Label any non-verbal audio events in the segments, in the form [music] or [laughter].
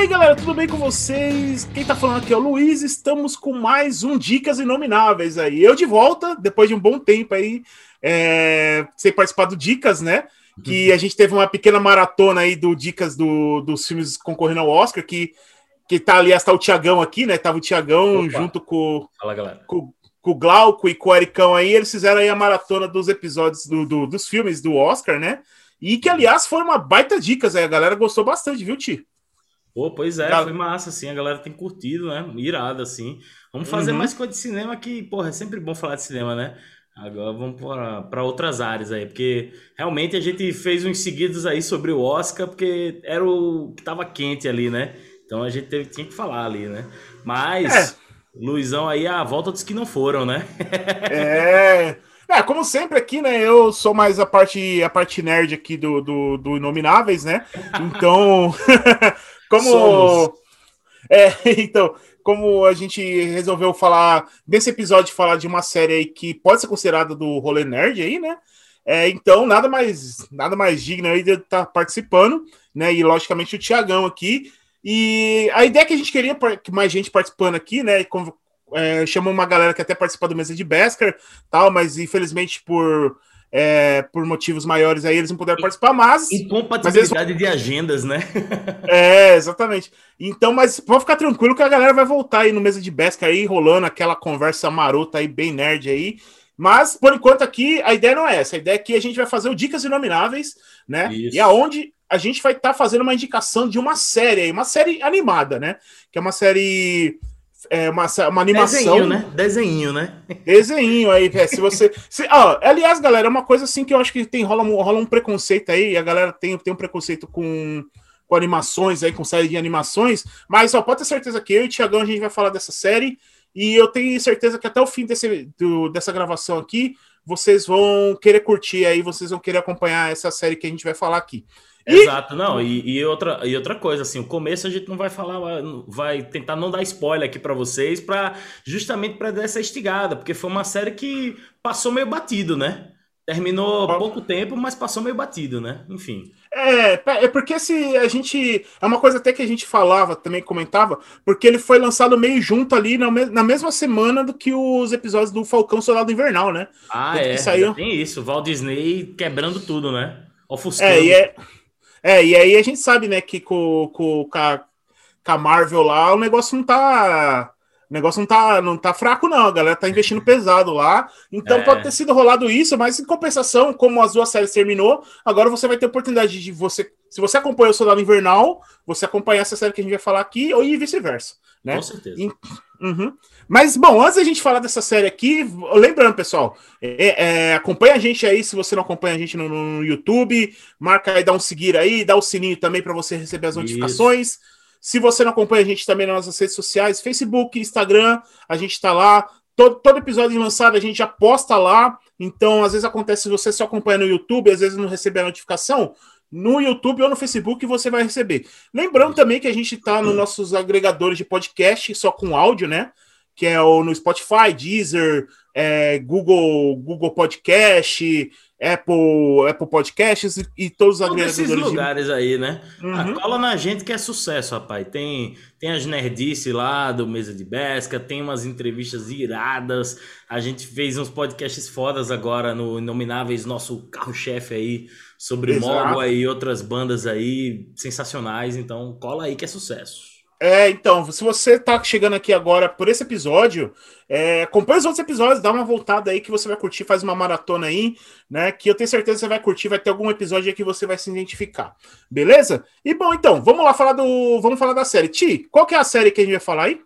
aí, galera, tudo bem com vocês? Quem tá falando aqui é o Luiz. Estamos com mais um Dicas Inomináveis aí. Eu de volta, depois de um bom tempo aí, é, sem participar do Dicas, né? Que a gente teve uma pequena maratona aí do Dicas do, dos filmes concorrendo ao Oscar, que, que tá, aliás, tá o Tiagão aqui, né? Tava o Tiagão junto com, Fala, com, com o Glauco e com o Ericão aí. Eles fizeram aí a maratona dos episódios do, do- dos filmes do Oscar, né? E que, aliás, foi uma baita dicas aí. A galera gostou bastante, viu, Ti? Pô, pois é, Gal- foi massa, assim, a galera tem curtido, né? Irado, assim. Vamos fazer Uhum. mais coisa de cinema que, porra, é sempre bom falar de cinema, né? Agora vamos para outras áreas aí, porque realmente a gente fez uns seguidos aí sobre o Oscar, porque era o que tava quente ali, né? Então a gente teve, tinha que falar ali, né? Mas, Luizão aí, a volta dos que não foram, né? É. É, como sempre aqui, né? Eu sou mais a parte, a parte nerd aqui do, do, do Inomináveis, né? Então, [laughs] como. Somos. [laughs] É, então, como a gente resolveu falar, nesse episódio, falar de uma série aí que pode ser considerada do rolê nerd aí, né? É, então, nada mais, nada mais digno aí de estar participando, né? E logicamente o Tiagão aqui. E a ideia que a gente queria que mais gente participando aqui, né? É, chamou uma galera que até participa do mesa de Besker, tal, mas infelizmente por, é, por motivos maiores aí eles não puderam participar, mas Incompatibilidade de agendas, né? [laughs] é, exatamente. Então, mas pode ficar tranquilo que a galera vai voltar aí no mesa de Besker aí, rolando aquela conversa marota aí, bem nerd aí. Mas, por enquanto, aqui, a ideia não é essa. A ideia é que a gente vai fazer o Dicas Inomináveis, né? Isso. E aonde a gente vai estar fazendo uma indicação de uma série aí, uma série animada, né? Que é uma série. É uma, uma animação. Desenho, né? Desenho, né? Desenho aí, velho. Se você. Se, ó, aliás, galera, é uma coisa assim que eu acho que tem, rola, um- rola um preconceito aí, a galera tem, tem um preconceito com, com animações aí, com série de animações, mas ó, pode ter certeza que eu e o Tiagão a gente vai falar dessa série, e eu tenho certeza que até o fim desse, do- dessa gravação aqui, vocês vão querer curtir aí, vocês vão querer acompanhar essa série que a gente vai falar aqui. Exato, não, e, e outra, e outra coisa, assim, o começo a gente não vai falar, vai tentar não dar spoiler aqui pra vocês, para justamente para dar essa estigada, porque foi uma série que passou meio batido, né? Terminou pouco tempo, mas passou meio batido, né? Enfim. É, é porque se a gente. É uma coisa até que a gente falava, também comentava, porque ele foi lançado meio junto ali na, me- na mesma semana do que os episódios do Falcão Soldado Invernal, né? Ah, Tanto é, que saiu. tem isso, o Walt Disney quebrando tudo, né? Ofuscando. É, e é, é, e aí a gente sabe, né, que com, com, com, a, com a Marvel lá, o negócio não tá. O negócio não tá, não tá fraco, não. A galera tá investindo pesado lá. Então É. pode ter sido rolado isso, mas em compensação, como as duas séries terminou, agora você vai ter oportunidade de você. Se você acompanha o Soldado Invernal, você acompanhar essa série que a gente vai falar aqui, ou e vice-versa. Né? Com certeza. E- Uhum. Mas, bom, antes da gente falar dessa série aqui, lembrando, pessoal, é, é, acompanha a gente aí, se você não acompanha a gente no, no YouTube, marca aí, dá um seguir aí, dá o sininho também para você receber as Isso. notificações. Se você não acompanha a gente também nas nossas redes sociais, Facebook, Instagram, a gente tá lá. Todo, todo episódio lançado a gente já posta lá. Então, às vezes acontece se você só acompanha no YouTube, às vezes não recebe a notificação. No YouTube ou no Facebook você vai receber. Lembrando também que a gente está nos nossos agregadores de podcast, só com áudio, né? Que é o no Spotify, Deezer, é, Google, Google Podcast, Apple, Apple Podcasts e, e todos os esses agregadores de. lugares aí, né? Uhum. Ah, cola na gente que é sucesso, rapaz. Tem, tem as nerdice lá do Mesa de Besca, tem umas entrevistas iradas. A gente fez uns podcasts fodas agora no Inomináveis, nosso carro-chefe aí, sobre Exato. E outras bandas aí sensacionais. Então, cola aí que é sucesso. É, então, se você tá chegando aqui agora por esse episódio, é, acompanha os outros episódios, dá uma voltada aí que você vai curtir, faz uma maratona aí, né? Que eu tenho certeza que você vai curtir, vai ter algum episódio aí que você vai se identificar. Beleza? E bom, então, vamos lá falar do. Vamos falar da série. Ti, qual que é a série que a gente vai falar aí?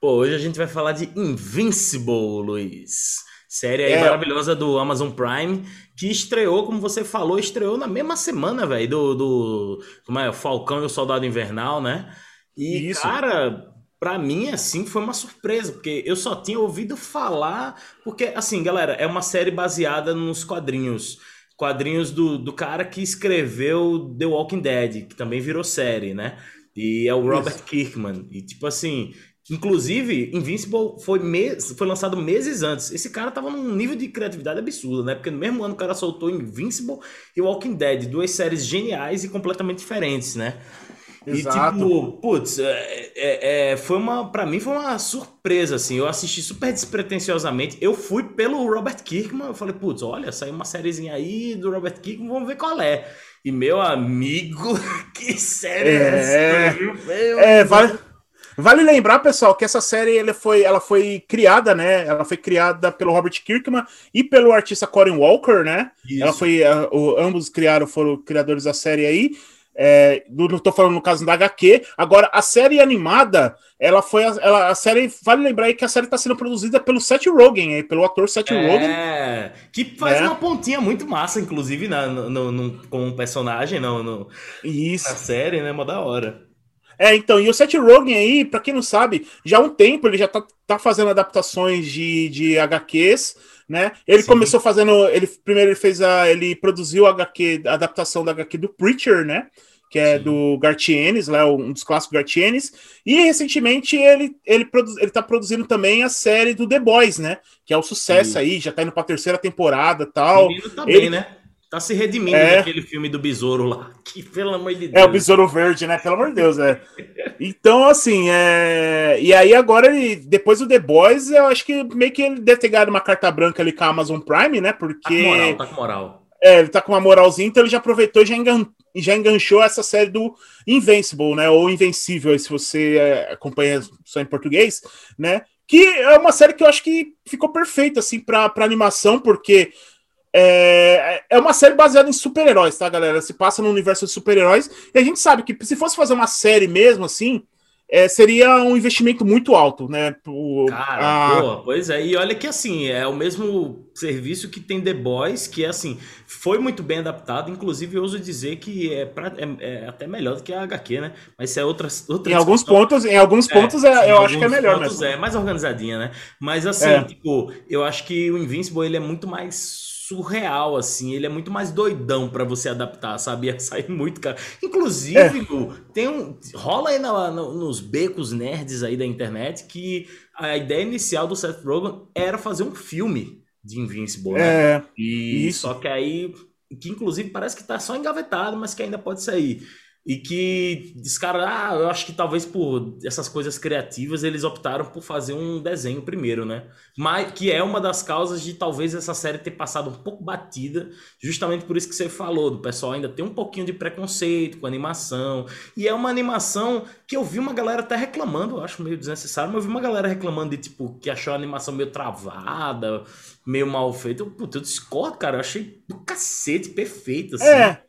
Pô, hoje a gente vai falar de Invincible, Luiz. Série aí É. maravilhosa do Amazon Prime, que estreou, como você falou, estreou na mesma semana, velho, do, do. Como é? Falcão e o Soldado Invernal, né? E, Isso. cara, pra mim, assim, foi uma surpresa, porque eu só tinha ouvido falar. Porque, assim, galera, é uma série baseada nos quadrinhos. Quadrinhos do, do cara que escreveu The Walking Dead, que também virou série, né? E é o Robert Isso. Kirkman. E, tipo assim, Inclusive, Invincible foi, mes... foi lançado meses antes. Esse cara tava num nível de criatividade absurdo, né? Porque no mesmo ano o cara soltou Invincible e Walking Dead, duas séries geniais e completamente diferentes, né? Exato. E tipo, putz, é, é, é, foi uma, para mim foi uma surpresa assim. Eu assisti super despretensiosamente. Eu fui pelo Robert Kirkman, eu falei, putz, olha, saiu uma sériezinha aí do Robert Kirkman, vamos ver qual é. E meu amigo, [laughs] que série é, essa? É, vale, vale lembrar, pessoal, que essa série ela foi, ela foi criada, né? Ela foi criada pelo Robert Kirkman e pelo artista Corin Walker, né? Isso. Ela foi, uh, ambos criaram, foram criadores da série aí. É, não estou falando no caso da HQ. Agora, a série animada, ela foi. Ela, a série. Vale lembrar aí que a série está sendo produzida pelo Seth Rogen, aí, pelo ator Seth é, Rogen. Que faz é. uma pontinha muito massa, inclusive, na, no, no, no, com um personagem no, no, Isso. na série, né? Uma da hora. É, então, e o Seth Rogen aí, para quem não sabe, já há um tempo ele já tá, tá fazendo adaptações de, de HQs, né? Ele Sim. começou fazendo, ele primeiro ele fez a, ele produziu a HQ, a adaptação da HQ do Preacher, né? Que é Sim. do Gartienes, lá, um dos clássicos Gartienes, e recentemente ele, ele, produ ele tá produzindo também a série do The Boys, né? Que é o sucesso Sim. aí, já tá indo pra terceira temporada tal. O tá ele... bem, né? Tá se redimindo é... daquele filme do Besouro lá. [laughs] Que, pelo amor de Deus. É, o Besouro Verde, né? Pelo amor de Deus, é. Então, assim, é... E aí agora, ele, depois do The Boys, eu acho que meio que ele deve ter ganhado uma carta branca ali com a Amazon Prime, né? Porque... Tá com moral, tá com moral. É, ele tá com uma moralzinha, então ele já aproveitou e já, engan... já enganchou essa série do Invincible, né? Ou Invencível, se você é, acompanha só em português, né? Que é uma série que eu acho que ficou perfeita, assim, pra, pra animação, porque é, é uma série baseada em super-heróis, tá, galera? Se passa no universo de super-heróis. E a gente sabe que se fosse fazer uma série mesmo, assim, é, seria um investimento muito alto, né? O, Cara, a... pô, pois é. E olha que assim, é o mesmo serviço que tem The Boys, que é assim, foi muito bem adaptado. Inclusive, eu ouso dizer que é, pra, é, é até melhor do que a HQ, né? Mas isso é outra. outra em alguns pontos, em alguns é, pontos é, eu acho que é melhor mesmo. É mais organizadinha, né? Mas assim, é. tipo, eu acho que o Invincible ele é muito mais surreal, assim. Ele é muito mais doidão para você adaptar, sabe? [laughs] Ia sair muito, cara. Inclusive, é. Lu, tem um. Rola aí na, no, nos becos nerds aí da internet que a ideia inicial do Seth Rogen era fazer um filme de Invincible, né? É. E isso. só que aí. Que inclusive parece que tá só engavetado, mas que ainda pode sair. E que, cara, ah, eu acho que talvez por essas coisas criativas eles optaram por fazer um desenho primeiro, né? Mas que é uma das causas de talvez essa série ter passado um pouco batida, justamente por isso que você falou, do pessoal ainda tem um pouquinho de preconceito com animação. E é uma animação que eu vi uma galera até reclamando, eu acho meio desnecessário, mas eu vi uma galera reclamando de tipo que achou a animação meio travada, meio mal feita. Puta, eu discordo, cara, eu achei do cacete perfeito assim. É.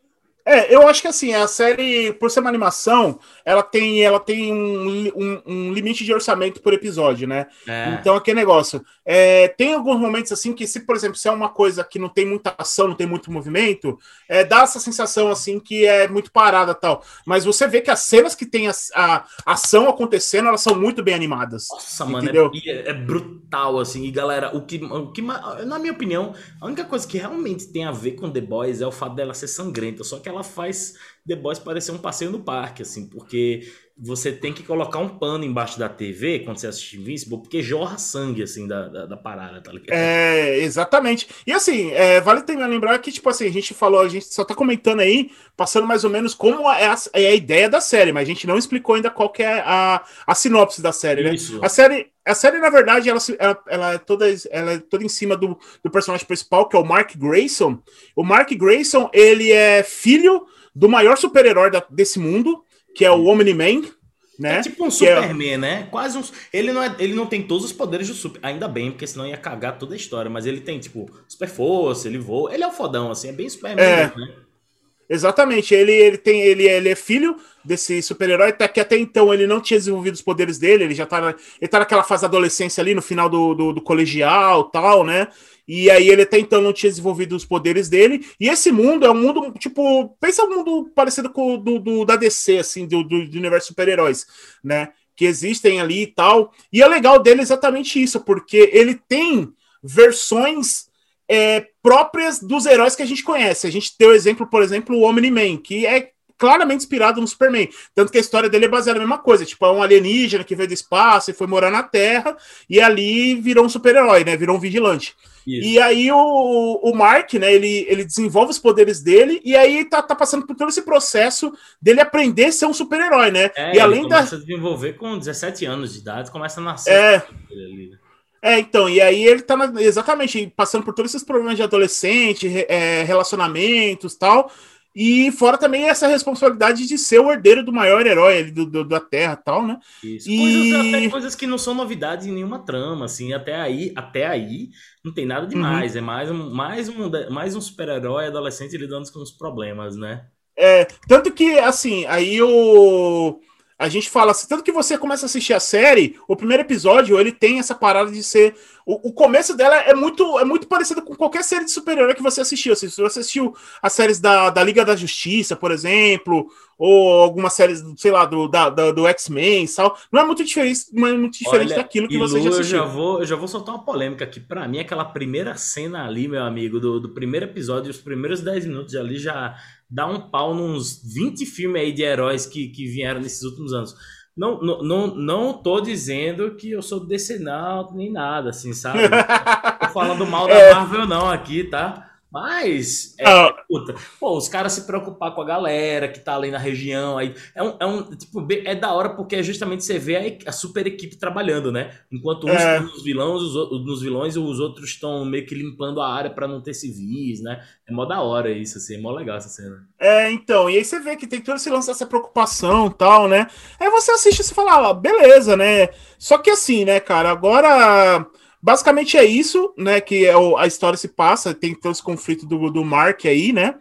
É, eu acho que assim, a série, por ser uma animação, ela tem, ela tem um, um, um limite de orçamento por episódio, né? É. Então, aquele negócio. É, tem alguns momentos assim que, se, por exemplo, se é uma coisa que não tem muita ação, não tem muito movimento, é, dá essa sensação assim que é muito parada tal. Mas você vê que as cenas que tem a, a ação acontecendo, elas são muito bem animadas. Nossa, entendeu? mano, é, é, brutal, assim. E galera, o que, o que, na minha opinião, a única coisa que realmente tem a ver com The Boys é o fato dela ser sangrenta. Só que ela faz The Boys parecer um passeio no parque, assim, porque você tem que colocar um pano embaixo da TV quando você assiste Invincible, porque jorra sangue, assim, da, da, da parada, tá ligado? É, exatamente. E assim, é, vale também lembrar que, tipo assim, a gente falou, a gente só tá comentando aí, passando mais ou menos como é a, é a ideia da série, mas a gente não explicou ainda qual que é a, a sinopse da série, né? Isso. A série, a série, na verdade, ela, ela, ela, é, toda, ela é toda em cima do, do personagem principal, que é o Mark Grayson. O Mark Grayson, ele é filho do maior super-herói desse mundo, que é o Omni-Man, né? É tipo um é Superman, é... né? Quase um. Ele não, é, ele não tem todos os poderes do Super. Ainda bem, porque senão ia cagar toda a história. Mas ele tem, tipo, super força, ele voa. Ele é o fodão, assim, é bem Superman, é... né? Exatamente, ele, ele tem ele, ele é filho desse super-herói, até que até então ele não tinha desenvolvido os poderes dele, ele já tá, ele tá naquela fase da adolescência ali, no final do, do, do colegial tal, né? E aí ele até então não tinha desenvolvido os poderes dele. E esse mundo é um mundo, tipo, pensa um mundo parecido com o do, do da DC, assim, do, do, do universo super-heróis, né? Que existem ali e tal. E é legal dele exatamente isso, porque ele tem versões é, próprias dos heróis que a gente conhece. A gente o exemplo, por exemplo, o Omni-Man, que é claramente inspirado no Superman. Tanto que a história dele é baseada na mesma coisa. Tipo, é um alienígena que veio do espaço e foi morar na Terra, e ali virou um super-herói, né? Virou um vigilante. Isso. E aí o, o Mark, né, ele, ele desenvolve os poderes dele e aí tá, tá passando por todo esse processo dele aprender a ser um super-herói, né? É, e além ele começa da... a desenvolver com 17 anos de idade, começa a nascer. É. Né? É, então, e aí ele tá na, exatamente passando por todos esses problemas de adolescente, é, relacionamentos tal. E fora também essa responsabilidade de ser o herdeiro do maior herói do, do, da Terra tal, né? Isso. E... Coisas, até coisas que não são novidades em nenhuma trama, assim, até aí, até aí não tem nada demais. Uhum. É mais um, mais um, mais um super-herói adolescente lidando com os problemas, né? É, tanto que, assim, aí o a gente fala assim, tanto que você começa a assistir a série, o primeiro episódio, ele tem essa parada de ser. O, o começo dela é muito, é muito parecido com qualquer série de super-herói que você assistiu. Assim, se você assistiu as séries da, da Liga da Justiça, por exemplo, ou algumas séries, sei lá, do, da, do X-Men e tal, não é muito diferente, não é muito diferente Olha, daquilo que você já assistiu. Eu já, vou, eu já vou soltar uma polêmica aqui. Pra mim, aquela primeira cena ali, meu amigo, do, do primeiro episódio, os primeiros 10 minutos ali já dá um pau nos 20 filmes aí de heróis que, que vieram nesses últimos anos. Não, não, não, não tô dizendo que eu sou DC não, nem nada, assim, sabe? [laughs] tô falando mal da é. Marvel não aqui, tá? Mas, é, ah. puta, pô, os caras se preocupar com a galera que tá ali na região, aí é um, é um tipo, é da hora porque é justamente você vê a, a super equipe trabalhando, né? Enquanto uns é. nos vilões, os, nos vilões, os outros estão meio que limpando a área para não ter civis, né? É mó da hora isso, assim, é mó legal essa cena. É, então, e aí você vê que tem todo esse lance dessa preocupação e tal, né? Aí você assiste e você fala, ah, beleza, né? Só que assim, né, cara, agora Basicamente é isso, né? Que é o, a história se passa, tem todo esse conflito do, do Mark aí, né?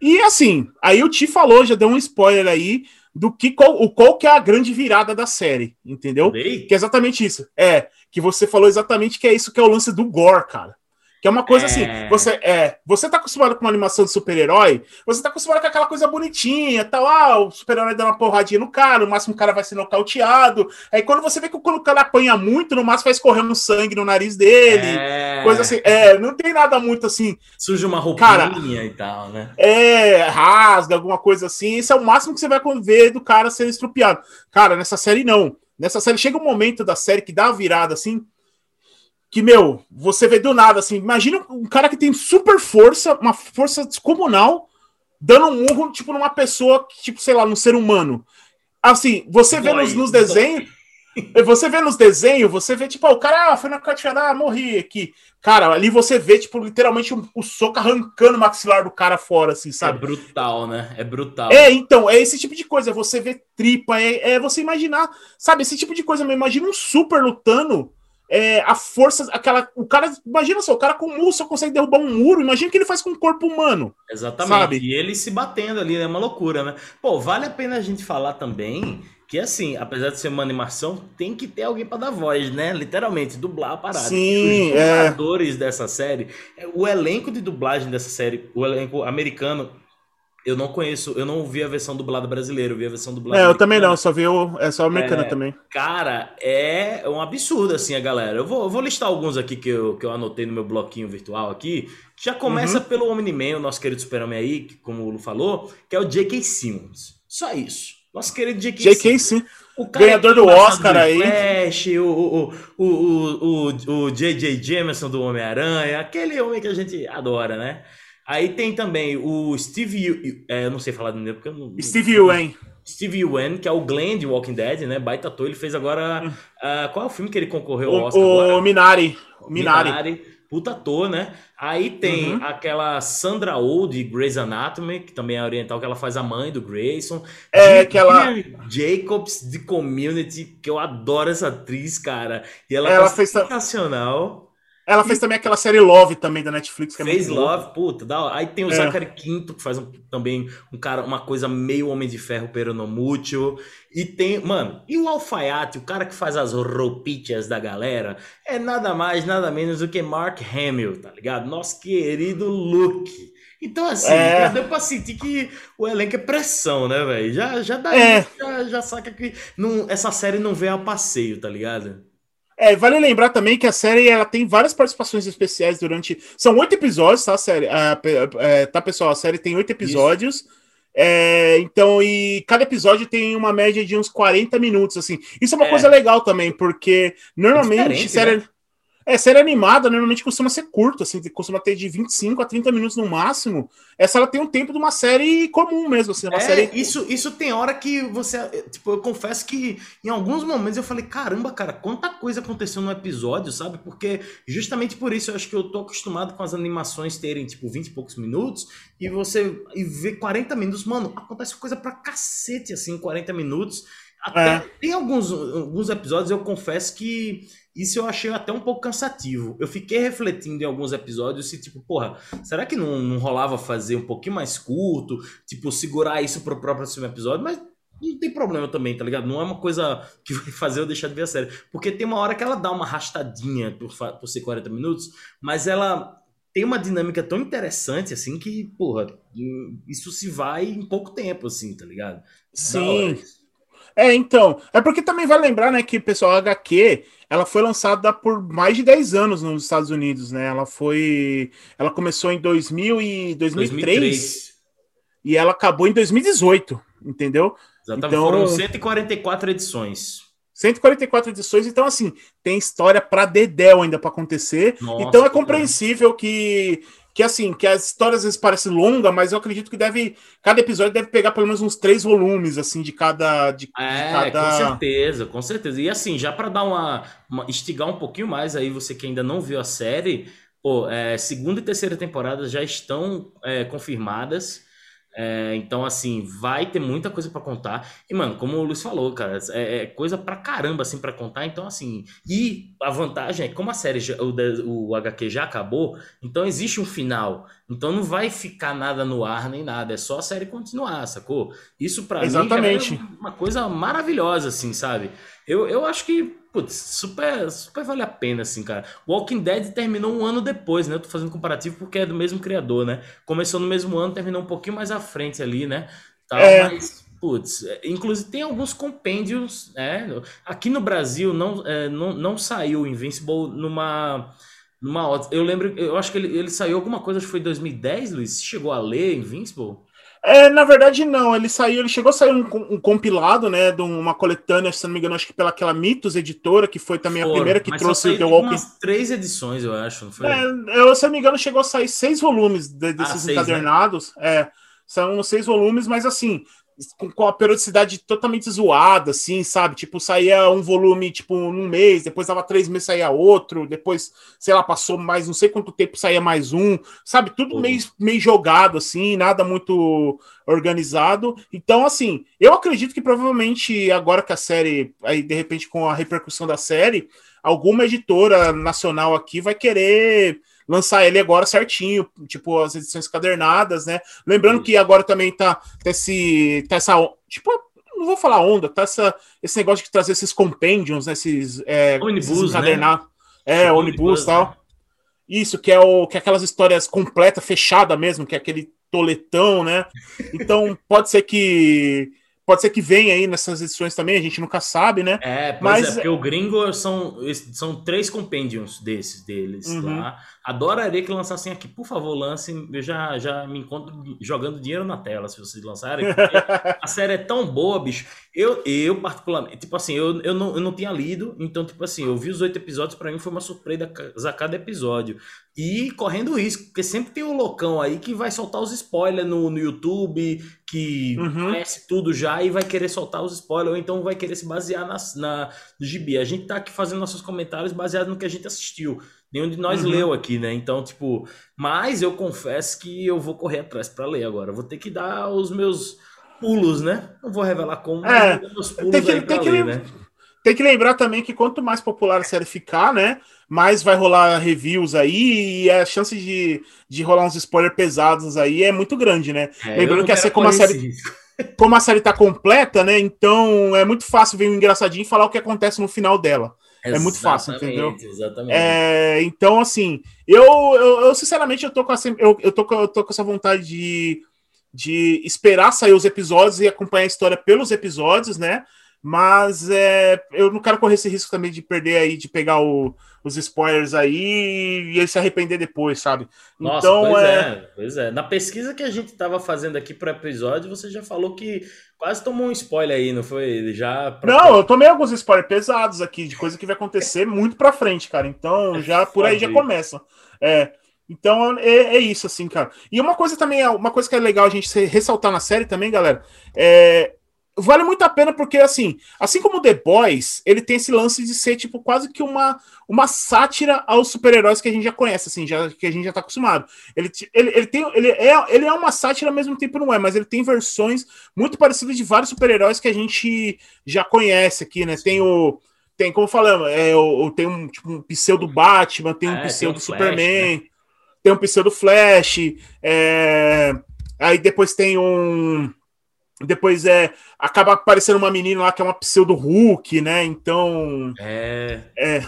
E assim, aí o Ti falou, já deu um spoiler aí do que qual, o qual que é a grande virada da série, entendeu? Que é exatamente isso. É, que você falou exatamente que é isso que é o lance do gore, cara. Que é uma coisa assim, é... assim, você é, você tá acostumado com uma animação de super-herói, você tá acostumado com aquela coisa bonitinha, tal, ah, o super-herói dá uma porradinha no cara, no máximo o cara vai ser nocauteado. Aí quando você vê que quando o cara apanha muito, no máximo vai escorrendo sangue no nariz dele, é... coisa assim, é, não tem nada muito assim. Suja uma roupinha cara, e tal, né? É, rasga, alguma coisa assim, isso é o máximo que você vai ver do cara sendo estrupiado. Cara, nessa série não. Nessa série chega um momento da série que dá a virada assim, que, meu, você vê do nada, assim, imagina um cara que tem super força, uma força descomunal, dando um murro, tipo, numa pessoa, tipo, sei lá, num ser humano. Assim, você vê nos, nos desenhos, [laughs] você vê nos desenhos, você vê, tipo, ah, o cara ah, foi na caixada, ah, morri aqui. Cara, ali você vê, tipo, literalmente o, o soco arrancando o maxilar do cara fora, assim, sabe? É brutal, né? É brutal. É, então, é esse tipo de coisa. Você vê tripa, é, é você imaginar, sabe? Esse tipo de coisa. Imagina um super lutando é, a força, aquela. O cara, imagina só, o cara com muro só consegue derrubar um muro, imagina o que ele faz com o corpo humano. Exatamente. Sabe? E ele se batendo ali, é uma loucura, né? Pô, vale a pena a gente falar também que, assim, apesar de ser uma animação, tem que ter alguém para dar voz, né? Literalmente, dublar a parada. Sim, Os é. dubladores é. dessa série, o elenco de dublagem dessa série, o elenco americano eu não conheço, eu não vi a versão dublada brasileira, eu vi a versão dublada. É, eu também não, só vi o. É só a americana é, também. Cara, é um absurdo, assim, a galera. Eu vou, eu vou listar alguns aqui que eu, que eu anotei no meu bloquinho virtual aqui. Já começa uhum. pelo Omni-Man, o nosso querido super-homem aí, que, como o Lu falou, que é o J.K. Simmons. Só isso. Nosso querido J.K. J.K. Simmons. O Ganhador do Oscar do aí. Flash, o, o, o, o, o, o J.J. Jameson do Homem-Aranha, aquele homem que a gente adora, né? Aí tem também o Steve. É, eu não sei falar do nome porque eu não. Steve Ewan. Steve Ewan, que é o Glenn de Walking Dead, né? Baita ator. Ele fez agora. Uh, qual é o filme que ele concorreu ao Oscar? O, o Minari. O Minari. Minari. Puta ator, né? Aí tem uhum. aquela Sandra Oh de Grey's Anatomy, que também é oriental, que ela faz a mãe do Grayson. É, aquela. Jacobs de Community, que eu adoro essa atriz, cara. E ela, ela tá fez sensacional. Ela fez também aquela série Love também da Netflix. Que é fez Love, puta. Da... Aí tem o é. Zachary Quinto, que faz um, também um cara, uma coisa meio Homem de Ferro peronomútil. E tem, mano, e o Alfaiate, o cara que faz as roupitas da galera, é nada mais, nada menos do que Mark Hamill, tá ligado? Nosso querido Luke. Então, assim, é. já deu pra sentir que o elenco é pressão, né, velho? Já, já dá, é. já, já saca que não, essa série não vem a passeio, tá ligado? É, vale lembrar também que a série ela tem várias participações especiais durante. São oito episódios, tá, série? É, é, tá, pessoal? A série tem oito episódios. É, então, e cada episódio tem uma média de uns 40 minutos, assim. Isso é uma é. coisa legal também, porque normalmente série, né? É, série animada normalmente costuma ser curta, assim, costuma ter de 25 a 30 minutos no máximo. Essa ela tem um tempo de uma série comum mesmo, assim, uma é, série... Isso, isso tem hora que você. Tipo, eu confesso que em alguns momentos eu falei, caramba, cara, quanta coisa aconteceu no episódio, sabe? Porque justamente por isso eu acho que eu tô acostumado com as animações terem, tipo, 20 e poucos minutos, e você e ver 40 minutos, mano, acontece coisa pra cacete, assim, em 40 minutos. Até, é. Tem alguns, alguns episódios, eu confesso que isso eu achei até um pouco cansativo. Eu fiquei refletindo em alguns episódios se, tipo, porra, será que não, não rolava fazer um pouquinho mais curto? Tipo, segurar isso pro próximo episódio? Mas não tem problema também, tá ligado? Não é uma coisa que vai fazer eu deixar de ver a série. Porque tem uma hora que ela dá uma arrastadinha por, por ser 40 minutos, mas ela tem uma dinâmica tão interessante, assim, que, porra, isso se vai em pouco tempo, assim, tá ligado? Sim. É, então. É porque também vai lembrar, né, que, pessoal, a HQ ela foi lançada por mais de 10 anos nos Estados Unidos, né? Ela foi. Ela começou em 2000 e 2003, 2003. e ela acabou em 2018, entendeu? Exatamente. Então, Foram 144 edições. 144 edições, então assim, tem história para dedéu ainda para acontecer. Nossa, então é compreensível que que assim, que as histórias às vezes parecem longas, mas eu acredito que deve. Cada episódio deve pegar pelo menos uns três volumes, assim, de cada. De, é, de cada... com certeza, com certeza. E assim, já para dar uma, uma, instigar um pouquinho mais aí, você que ainda não viu a série, pô, é, segunda e terceira temporada já estão é, confirmadas. É, então, assim, vai ter muita coisa para contar. E, mano, como o Luiz falou, cara, é, é coisa pra caramba, assim, para contar. Então, assim, e a vantagem é que, como a série, já, o, o HQ já acabou, então existe um final. Então não vai ficar nada no ar nem nada, é só a série continuar, sacou? Isso para mim é uma coisa maravilhosa, assim, sabe? Eu, eu acho que Putz, super, super vale a pena, assim, cara. Walking Dead terminou um ano depois, né? Eu tô fazendo comparativo porque é do mesmo criador, né? Começou no mesmo ano, terminou um pouquinho mais à frente ali, né? Tal, é... Mas, putz, é, inclusive tem alguns compêndios, né? Aqui no Brasil não, é, não, não saiu Invincible numa. numa Eu lembro, eu acho que ele, ele saiu alguma coisa, acho que foi em 2010, Luiz. Chegou a ler Invincible? É, na verdade, não. Ele saiu, ele chegou a sair um, um, compilado, né? De uma coletânea, se não me engano, acho que pela aquela Mitos editora, que foi também a primeira que trouxe o The Walking. Umas três edições, eu acho, não foi? É, eu, se não me engano, chegou a sair seis volumes de, desses ah, seis, né? encadernados. Né? É, são seis volumes, mas assim, com, a periodicidade totalmente zoada, assim, sabe? Tipo, saía um volume, tipo, num mês, depois dava três meses, saía outro, depois, sei lá, passou mais não sei quanto tempo, saía mais um, sabe? Tudo meio, meio jogado, assim, nada muito organizado. Então, assim, eu acredito que provavelmente agora que a série, aí de repente com a repercussão da série, alguma editora nacional aqui vai querer lançar ele agora certinho, tipo as edições cadernadas, né? Lembrando que agora também tá, tá, esse, tá essa. Tipo, não vou falar onda, tá essa, esse negócio de trazer esses compendiums, né? Esses, é, esses Né? É, ônibus e tal. Né? Isso, que é, o, que é aquelas histórias completas, fechada mesmo, que é aquele toletão, né? Então, [laughs] pode ser que Pode ser que venha aí nessas edições também, a gente nunca sabe, né? É, mas é, porque o gringo são, são três compendiums desses deles uhum. lá. Adoraria que lançassem aqui. Por favor, lancem. Eu já, já me encontro jogando dinheiro na tela se vocês lançarem. [laughs] a série é tão boa, bicho. Eu, eu particularmente, tipo assim, eu, eu, não, eu não tinha lido, então, tipo assim, eu vi os oito episódios, para mim foi uma surpresa a cada episódio. E correndo risco, porque sempre tem um loucão aí que vai soltar os spoilers no, no YouTube, que uhum. conhece tudo já e vai querer soltar os spoilers, ou então vai querer se basear na, na, no gibi. A gente tá aqui fazendo nossos comentários baseados no que a gente assistiu. Nenhum de nós uhum. leu aqui, né? Então, tipo, mas eu confesso que eu vou correr atrás para ler agora. Vou ter que dar os meus pulos, né? Não vou revelar como, é, mas pulos tem que, tem que, ler, né? Tem que lembrar também que quanto mais popular a série ficar, né? Mais vai rolar reviews aí e a chance de, de rolar uns spoilers pesados aí é muito grande, né? É, Lembrando que essa como a série. Como a série tá completa, né? Então é muito fácil ver um engraçadinho e falar o que acontece no final dela. É muito fácil, entendeu? Exatamente. É, então, assim, eu, eu, eu, sinceramente eu tô com essa, eu, eu, tô, com, eu tô com essa vontade de, de esperar sair os episódios e acompanhar a história pelos episódios, né? Mas é, eu não quero correr esse risco também de perder aí, de pegar o, os spoilers aí e ele se arrepender depois, sabe? Nossa, então, pois é... é... pois é. Na pesquisa que a gente estava fazendo aqui para episódio, você já falou que quase tomou um spoiler aí, não foi? Já pra... Não, eu tomei alguns spoilers pesados aqui, de coisa que vai acontecer muito pra frente, cara. Então, já por aí já começa. É. Então é, é, isso, assim, cara. E uma coisa também, uma coisa que é legal a gente ressaltar na série também, galera, é, vale muito a pena porque, assim, assim como The Boys, ele tem esse lance de ser, tipo, quase que uma, uma sátira aos super-heróis que a gente já conhece, assim, já, que a gente já tá acostumado. Ele, ele, ele, tem, ele, é, ele é uma sátira ao mesmo tempo não é, mas ele tem versões muito parecidas de vários super-heróis que a gente já conhece aqui, né? Tem o... Tem, como falamos, é, o, tem um, tipo, um pseudo Batman, tem um é, pseudo Superman, né? tem um pseudo Flash, é, aí depois tem um depois é acaba aparecendo uma menina lá que é uma pseudo Hulk, né? Então. É. É.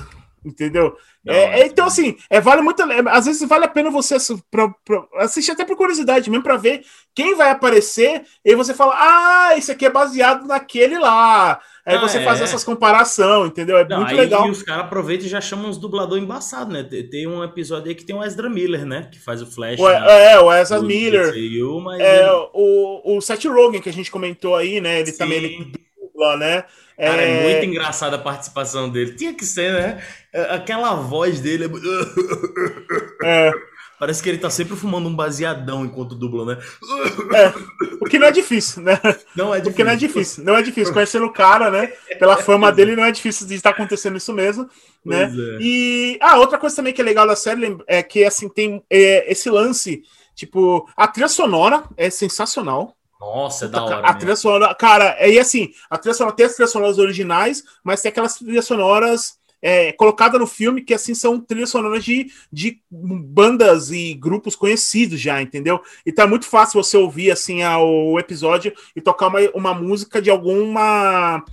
Entendeu? É, é, então, assim, é, vale muito. É, às vezes vale a pena você pra, pra, assistir até por curiosidade, mesmo para ver quem vai aparecer, e você fala: Ah, esse aqui é baseado naquele lá. Aí ah, você é. faz essas comparações, entendeu? É Não, muito aí, legal. E os caras aproveitam e já chamam uns dublador embaçado, né? Tem um episódio aí que tem o Ezra Miller, né? Que faz o Flash. O, né? É, o Ezra Miller. DCU, mas é, ele... o, o Seth Rogen, que a gente comentou aí, né? Ele Sim. também ele dubla, né? Cara, é... é muito engraçada a participação dele. Tinha que ser, né? Aquela voz dele é. é. Parece que ele tá sempre fumando um baseadão enquanto dubla, né? É, o que não é difícil, né? Não é difícil. O que não é difícil. Não é difícil. Conhecendo o cara, né? Pela fama dele, não é difícil de estar acontecendo isso mesmo, né? É. E, ah, outra coisa também que é legal da série é que, assim, tem é, esse lance, tipo, a trilha sonora é sensacional. Nossa, é da hora. A trilha sonora, cara, é, e assim, a trilha sonora tem as trilhas sonoras originais, mas tem aquelas trilhas sonoras é, colocada no filme, que assim são trilhas sonoras de, de bandas e grupos conhecidos já, entendeu? E tá muito fácil você ouvir assim o episódio e tocar uma, uma música de alguma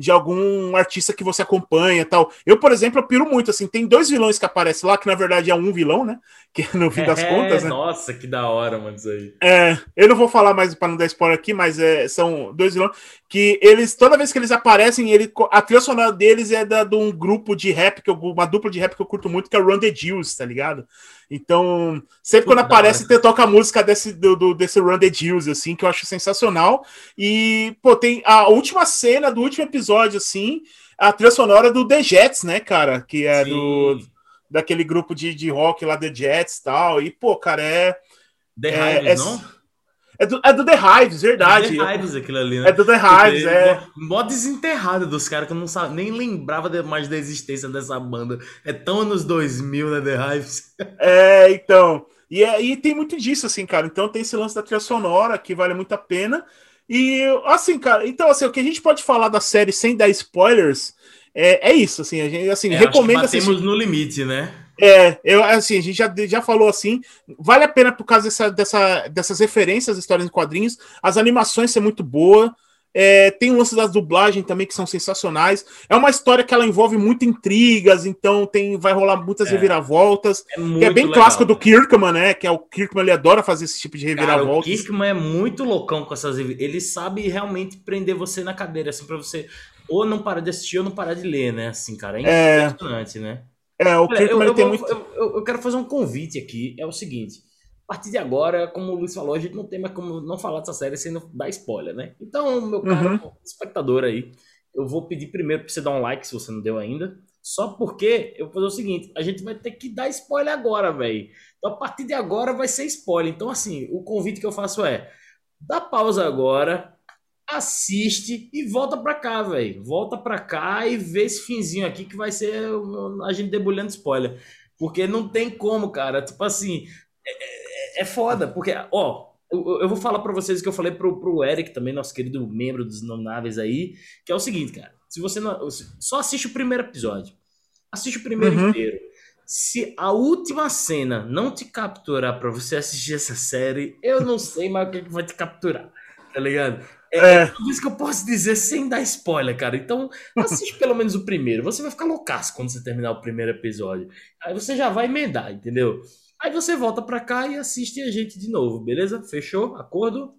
de algum artista que você acompanha tal. Eu, por exemplo, eu piro muito, assim, tem dois vilões que aparecem lá, que na verdade é um vilão, né? [laughs] Que no fim das é, contas, né? Nossa, que da hora, mano, isso aí. É, eu não vou falar mais para não dar spoiler aqui, mas é, são dois vilões que eles, toda vez que eles aparecem, ele, a trilha sonora deles é da, de um grupo de rap, que eu, uma dupla de rap que eu curto muito, que é o Run the Jewels, tá ligado? Então, sempre quando aparece, tem, toca a música desse, do, do, desse Run the Jewels, assim, que eu acho sensacional. E, pô, tem a última cena do último episódio, assim, a trilha sonora do The Jets, né, cara? Que é Sim. do daquele grupo de, de rock lá, The Jets e tal. E, pô, cara, é. The é, Hives, é, não? É do, é do The Hives, verdade. É do The Hives aquilo ali, né? É do The Hives, é. Mó desenterrado dos caras que eu não sabe, nem lembrava mais da existência dessa banda. É tão anos 2000, né, The Hives? [laughs] É, então. E, é, e tem muito disso, assim, cara. Então tem esse lance da trilha sonora que vale muito a pena. E, assim, cara, então, assim, o que a gente pode falar da série sem dar spoilers é, é isso, assim, a gente, assim, é, recomenda... Acho batemos no limite, né? É, eu, assim, a gente já, já falou assim, vale a pena por causa dessa, dessa, dessas referências histórias em quadrinhos, as animações são muito boas, é, tem o lance das dublagens também que são sensacionais. É uma história que ela envolve muitas intrigas, então tem vai rolar muitas é, reviravoltas. É, que é bem legal, clássico do Kirkman, né? Que é o Kirkman, ele adora fazer esse tipo de reviravoltas. Cara, o Kirkman é muito loucão com essas Ele sabe realmente prender você na cadeira, assim, para você ou não parar de assistir ou não parar de ler, né? Assim, cara, é, é. impressionante, é... né? É, o Kirkman eu, eu, tem vou, muito. Eu, eu, quero fazer um convite aqui. É o seguinte: a partir de agora, como o Luiz falou, a gente não tem mais como não falar dessa série sem dar spoiler, né? Então, meu caro uhum. espectador aí, eu vou pedir primeiro para você dar um like se você não deu ainda. Só porque eu vou fazer o seguinte: a gente vai ter que dar spoiler agora, velho. Então, a partir de agora vai ser spoiler. Então, assim, o convite que eu faço é: dá pausa agora, assiste e volta pra cá, velho. Volta pra cá e vê esse finzinho aqui que vai ser a gente debulhando spoiler. Porque não tem como, cara. Tipo assim, é, é, é foda. Porque, ó, eu, eu vou falar para vocês o que eu falei pro, pro Eric também, nosso querido membro dos Nonáveis aí, que é o seguinte, cara. Se você não. Só assiste o primeiro episódio. Assiste o primeiro uhum. inteiro. Se a última cena não te capturar para você assistir essa série, eu não sei mais o que vai te capturar. Tá ligado? É, é, é isso que eu posso dizer sem dar spoiler, cara. Então, assiste pelo menos o primeiro. Você vai ficar loucaço quando você terminar o primeiro episódio. Aí você já vai emendar, entendeu? Aí você volta pra cá e assiste a gente de novo, beleza? Fechou? Acordo?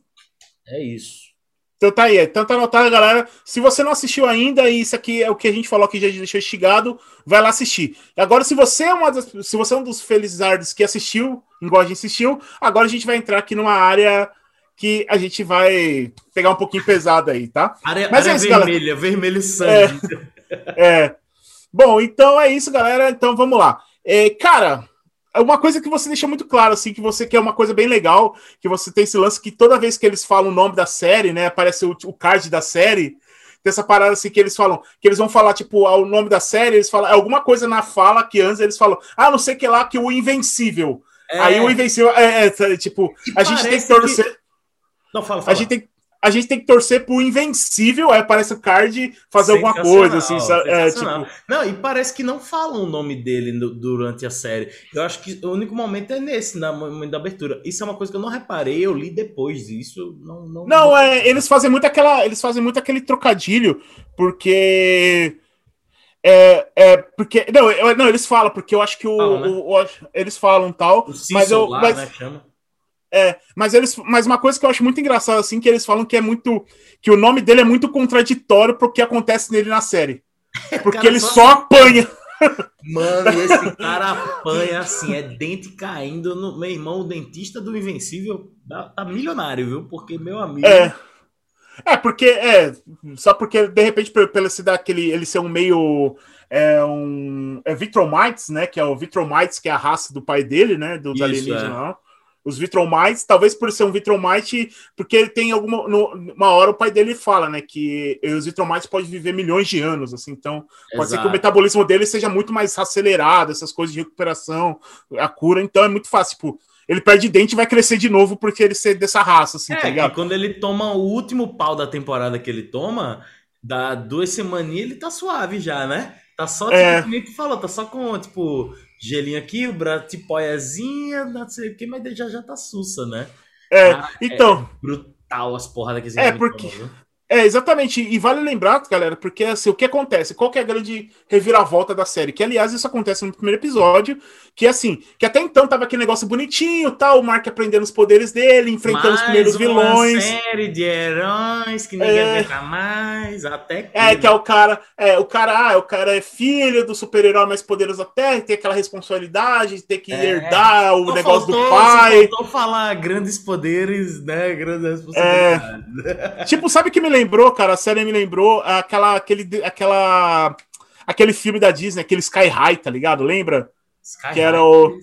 É isso. Então tá aí, então tá anotado, galera. Se você não assistiu ainda, e isso aqui é o que a gente falou que já deixou instigado, vai lá assistir. Agora, se você é uma das, se você é um dos felizardos que assistiu, igual a gente assistiu, agora a gente vai entrar aqui numa área que a gente vai pegar um pouquinho pesado aí, tá? Área, Mas área é isso, vermelha, galera. vermelho sangue. É, é. Bom, então é isso, galera. Então vamos lá. É, cara, é uma coisa que você deixa muito claro, assim, que você quer uma coisa bem legal, que você tem esse lance que toda vez que eles falam o nome da série, né, aparece o, o card da série, tem essa parada assim que eles falam, que eles vão falar, tipo, o nome da série, eles falam, é alguma coisa na fala que antes eles falam, ah, não sei que lá, que o Invencível. É. Aí o Invencível, é, é tipo, e a gente tem que torcer. Que... Não, fala, fala. A gente tem a gente tem que torcer pro invencível, aí aparece o card fazer alguma coisa, assim? É, tipo... Não, e parece que não falam o nome dele no, durante a série. Eu acho que o único momento é nesse, na momento da abertura. Isso é uma coisa que eu não reparei, eu li depois disso. Não, não, não, é, eles fazem muito aquela. Eles fazem muito aquele trocadilho, porque. É, é porque. Não, eu, não, eles falam, porque eu acho que o. Né? o, o eles falam tal. Mas eu. Lá, mas, né, chama é, mas eles, mas uma coisa que eu acho muito engraçada assim que eles falam que é muito que o nome dele é muito contraditório pro que acontece nele na série. [laughs] Porque ele só, só apanha. [laughs] Mano, esse cara apanha assim, é dente caindo no meu irmão, o dentista do Invencível tá milionário, viu? Porque meu amigo É. É, porque é, só porque de repente pelo se dar aquele ele ser um meio é um é Vitromites, né, que é o Vitromites, que é a raça do pai dele, né, dos Isso, alienígenas. É os Vitromites, talvez por ser um Vitromite, porque ele tem alguma. No, uma hora o pai dele fala, né? Que os Vitromites podem viver milhões de anos, assim, então pode Exato. ser que o metabolismo dele seja muito mais acelerado, essas coisas de recuperação, a cura, então é muito fácil, tipo. Ele perde dente e vai crescer de novo porque ele ser dessa raça, assim, é, tá ligado? E quando ele toma o último pau da temporada que ele toma, dá duas semaninhas ele tá suave já, né? Tá só, tipo, é. tu falou, tá só com, tipo, gelinho aqui, o braço tipoiazinha, não sei o que, mas já já tá sussa, né? É, ah, então. É brutal as porradas que esse É, porque. Toma, é, exatamente. E vale lembrar, galera, porque assim, o que acontece? Qual que é a grande reviravolta da série? Que, aliás, isso acontece no primeiro episódio, que assim, que até então tava aquele negócio bonitinho, tal, o Mark aprendendo os poderes dele, enfrentando mais os primeiros vilões. série de heróis que ninguém é... aguenta mais, até que... É, que é o cara, é, o cara, ah, o cara é filho do super-herói mais poderoso da Terra, tem aquela responsabilidade de ter que é. herdar o negócio faltou, do pai. Só faltou falar grandes poderes, né, grandes responsabilidades. É... [laughs] tipo, sabe que me lembra lembrou, cara, a série me lembrou aquela, aquele, aquela, aquele filme da Disney, aquele Sky High, tá ligado? Lembra? Sky que High, era o.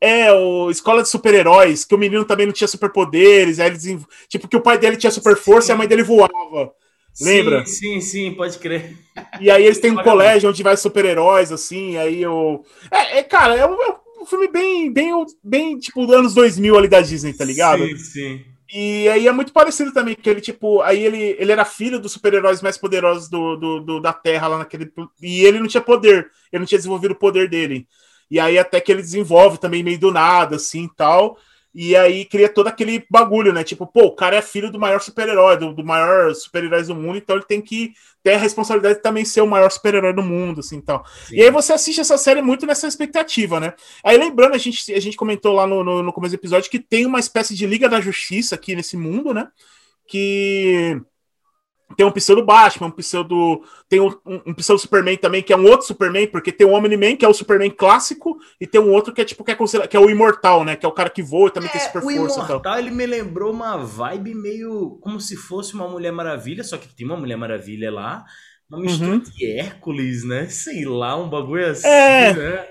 É, o Escola de Super-Heróis, que o menino também não tinha superpoderes, aí eles, tipo, que o pai dele tinha super força e a mãe dele voava. Lembra? Sim, sim, sim, pode crer. E aí eles têm um colégio onde vai super-heróis, assim, aí o. É, é, cara, é um, é um filme bem, bem, bem, tipo, anos 2000 ali da Disney, tá ligado? Sim, sim. E aí é muito parecido também, que ele, tipo, aí ele, ele era filho dos super-heróis mais poderosos do, do, do, da Terra lá naquele. E ele não tinha poder, ele não tinha desenvolvido o poder dele. E aí até que ele desenvolve também meio do nada, assim tal. E aí cria todo aquele bagulho, né? Tipo, pô, o cara é filho do maior super-herói, do, do maior super-herói do mundo, então ele tem que ter a responsabilidade de também ser o maior super-herói do mundo, assim, tal. Sim. E aí você assiste essa série muito nessa expectativa, né? Aí lembrando, a gente, a gente comentou lá no, no, no começo do episódio que tem uma espécie de Liga da Justiça aqui nesse mundo, né? Que tem um pseudo Batman, um pseudo. Tem um, um, pseudo Superman também, que é um outro Superman, porque tem o Omni-Man, que é o Superman clássico, e tem um outro que é tipo que é, que é o Imortal, né? Que é o cara que voa e também é, tem super o força. O Imortal, ele me lembrou uma vibe meio como se fosse uma Mulher Maravilha, só que tem uma Mulher Maravilha lá. Uma mistura uhum. de Hércules, né? Sei lá, um bagulho assim, é. né?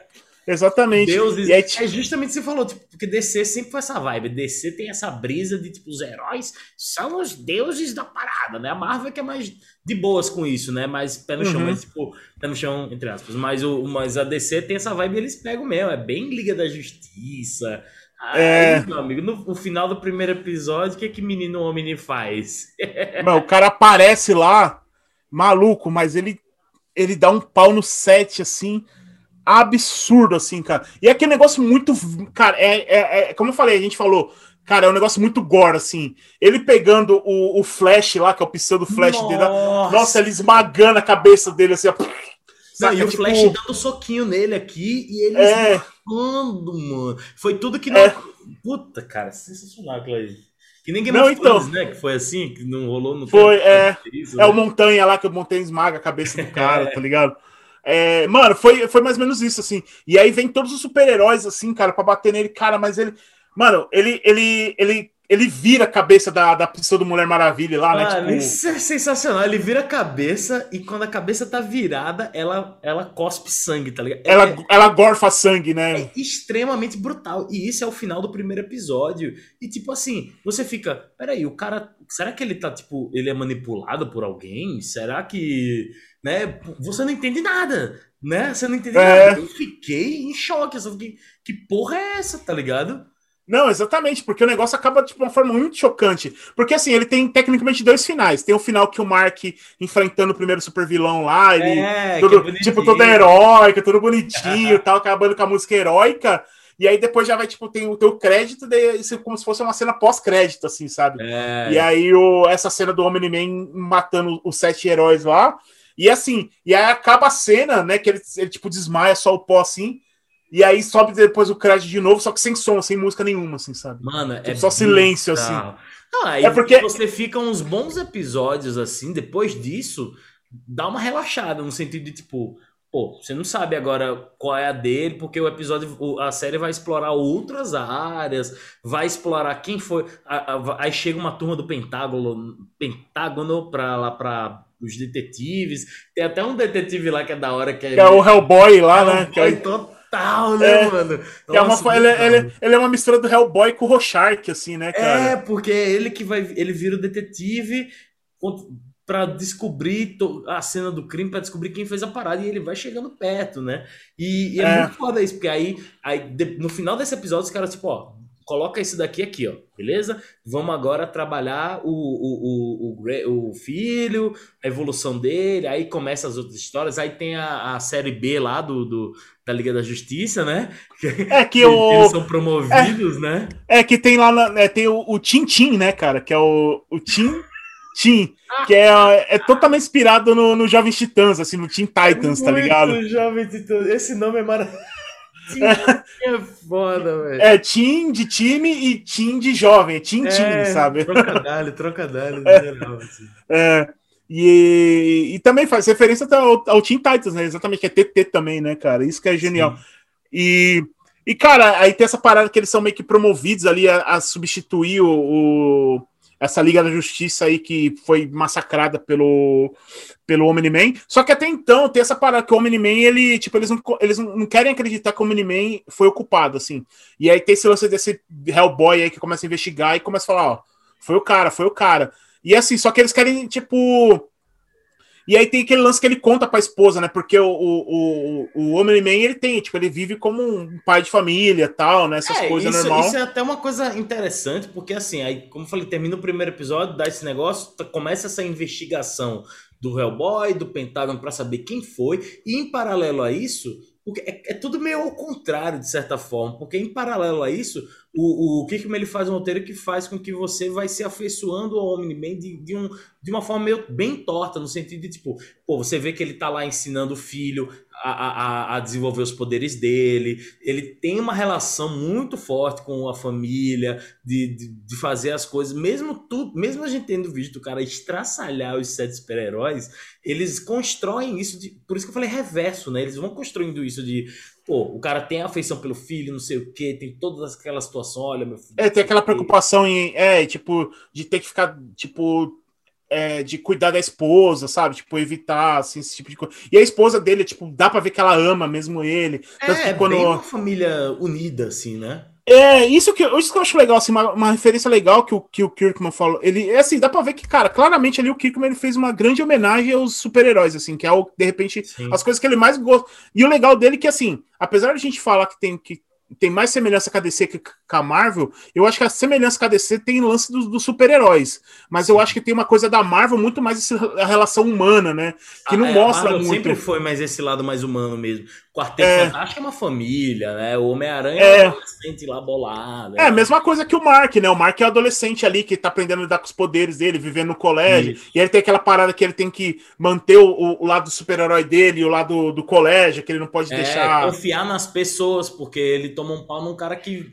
Exatamente. Deuses. É, tipo... é, justamente o que você falou, tipo, porque DC sempre foi essa vibe. DC tem essa brisa de, tipo, os heróis são os deuses da parada, né? A Marvel é que é mais de boas com isso, né? Mais pé no chão, uhum. mas, tipo, pé no chão, entre aspas. Mas, o, mas a DC tem essa vibe e eles pegam mesmo. É bem Liga da Justiça. Aí, é... meu amigo, no, no, final do primeiro episódio, o que que menino Omni faz? [laughs] Mano, o cara aparece lá, maluco, mas ele, ele dá um pau no set, assim absurdo, assim, cara. E é aquele negócio muito. Cara, é, é, é, Como eu falei, a gente falou. Cara, é um negócio muito gore, assim. Ele pegando o, o Flash lá, que é o pseudo Flash nossa. dele. Nossa, ele esmagando a cabeça dele, assim, ó. Não, e o tipo... Flash dando soquinho nele aqui e ele é... esmagando, mano. Foi tudo que não. É... Puta, cara, sensacional aquilo aí. Que ninguém Não, então. né? Que foi assim, que não rolou no Foi, é. Isso, É o né? Montanha lá, que o Montanha esmaga a cabeça do [laughs] cara, tá ligado? É, mano, foi, foi mais ou menos isso, assim. E aí vem todos os super-heróis, assim, cara, pra bater nele, cara, mas ele. Mano, ele, ele, ele, ele vira a cabeça da, da pessoa do Mulher Maravilha lá, Mano, né? Tipo, isso é sensacional. Ele vira a cabeça e quando a cabeça tá virada, ela, ela cospe sangue, tá ligado? É- ela, ela gorfa sangue, né? é extremamente brutal. E isso é o final do primeiro episódio. E tipo assim, você fica, peraí, o cara. Será que ele tá, tipo, ele é manipulado por alguém? Será que. Né? Você não entende nada. Né? Você não entende É. nada. Eu fiquei em choque. Eu fiquei, que porra é essa, tá ligado? Não, exatamente, porque o negócio acaba de uma forma muito chocante. Porque assim, ele tem tecnicamente dois finais. Tem o final que o Mark enfrentando o primeiro super vilão lá, ele. É, tipo, todo heróico, tudo bonitinho [laughs] tal, acabando com a música heróica. E aí depois já vai, tipo, tem o teu crédito, isso é como se fosse uma cena pós-crédito, assim, sabe? É. E aí o, essa cena do Omni-Man matando os sete heróis lá. E assim, e aí acaba a cena, né? Que ele, ele tipo desmaia só o pó assim. E aí sobe depois o crédito de novo, só que sem som, sem música nenhuma, assim, sabe? Mano, é Tipo, só silêncio, bizarro. Não, aí É porque- você fica uns bons episódios assim, depois disso, dá uma relaxada, no sentido de tipo, pô, você não sabe agora qual é a dele, porque o episódio, a série vai explorar outras áreas, vai explorar quem foi. aí chega uma turma do Pentágono, Pentágono pra lá pra os detetives. Tem até um detetive lá que é da hora, que é, Que é o Hellboy lá, é né? Que é, total, né, É, mano? que é uma, Nossa, ele, ele, bom. ele é uma mistura do Hellboy com o Rorschach, assim, né, cara? É, porque é ele que vai. Ele vira o detetive pra descobrir a cena do crime, pra descobrir quem fez a parada, e ele vai chegando perto, né? E, e é, É. muito foda isso, porque aí, aí no final desse episódio, os caras, tipo, ó. Coloca esse daqui aqui, ó, beleza? Vamos agora trabalhar o, o, o, o, filho, a evolução dele, aí começa as outras histórias, aí tem a, a série B lá do, do- da Liga da Justiça, né? [laughs] É que Eles o. são promovidos, né? É que tem lá, na- é, tem o, o Tim Tim, né, cara? Que é o, o Tim Tim, que é, é totalmente inspirado no, no Jovens Titãs, assim, no Teen Titans, tá ligado? Muito jovem Titã. Esse nome é maravilhoso. [laughs] É foda, velho. É Tim de time e Tim de jovem, é Tim Tim, sabe? Trocadalho, [laughs] trocadalho geral, assim. É, e, e também faz referência ao, ao Teen Titans, né? Exatamente, que é TT também, né, cara? Isso que é genial. E, e, cara, aí tem essa parada que eles são meio que promovidos ali a, a substituir o, o- essa Liga da Justiça aí que foi massacrada pelo, pelo Omni-Man. Só que até então tem essa parada que o Omni-Man, ele, tipo, eles, não, eles não querem acreditar que o Omni-Man foi ocupado, assim. E aí tem esse lance desse Hellboy aí que começa a investigar e começa a falar, ó, foi o cara, foi o cara. E assim, só que eles querem, tipo. E aí tem aquele lance que ele conta pra esposa, né? Porque o, o, o, o Omni-Man, ele tem, tipo, ele vive como um pai de família tal, né? Essas É, coisas isso, normais. isso é até uma coisa interessante, porque assim, aí, como eu falei, termina o primeiro episódio, dá esse negócio, tá- começa essa investigação do Hellboy, do Pentágono, pra saber quem foi, e em paralelo a isso, é, é tudo meio ao contrário, de certa forma, porque em paralelo a isso, o, o Kirkman ele faz um roteiro que faz com que você vai se afeiçoando ao Omni-Man de, de, um, de uma forma meio bem torta, no sentido de, tipo, pô, você vê que ele tá lá ensinando o filho a, a, a desenvolver os poderes dele, ele tem uma relação muito forte com a família, de, de, de fazer as coisas, mesmo tudo, mesmo a gente tendo visto o cara estraçalhar os sete super-heróis, eles constroem isso, de, por isso que eu falei reverso, né? Eles vão construindo isso de, pô, o cara tem afeição pelo filho, não sei o quê, tem todas aquelas situações, olha, meu filho. É, tem aquela preocupação em, é, tipo, de ter que ficar, tipo, é, de cuidar da esposa, sabe? Tipo, evitar, assim, esse tipo de coisa. E a esposa dele, tipo, dá pra ver que ela ama mesmo ele. Tanto É, que quando... bem uma família unida, assim, né? É, isso que, isso que eu acho legal, assim, uma, uma referência legal que o, que o Kirkman falou. Ele, é assim, dá pra ver que, cara, claramente ali o Kirkman ele fez uma grande homenagem aos super-heróis, assim, que é o, de repente, Sim. as coisas que ele mais gosta. E o legal dele é que, assim, apesar de a gente falar que tem, que tem mais semelhança com a DC que com a Marvel, eu acho que a semelhança com a DC tem lance dos, dos super-heróis. Mas eu acho que tem uma coisa da Marvel muito mais esse- a relação humana, né? Que não Ah, é, mostra a Marvel muito. sempre foi mais esse lado mais humano mesmo. Quarteto É. Fantástico é uma família, né? O Homem-Aranha É. é um adolescente lá bolado. É, a mesma coisa que o Mark, né? O Mark é o adolescente ali que tá aprendendo a lidar com os poderes dele, vivendo no colégio. Isso. E ele tem aquela parada que ele tem que manter o, o lado do super-herói dele e o lado do colégio, que ele não pode É, deixar. confiar nas pessoas, porque ele toma um pau num cara que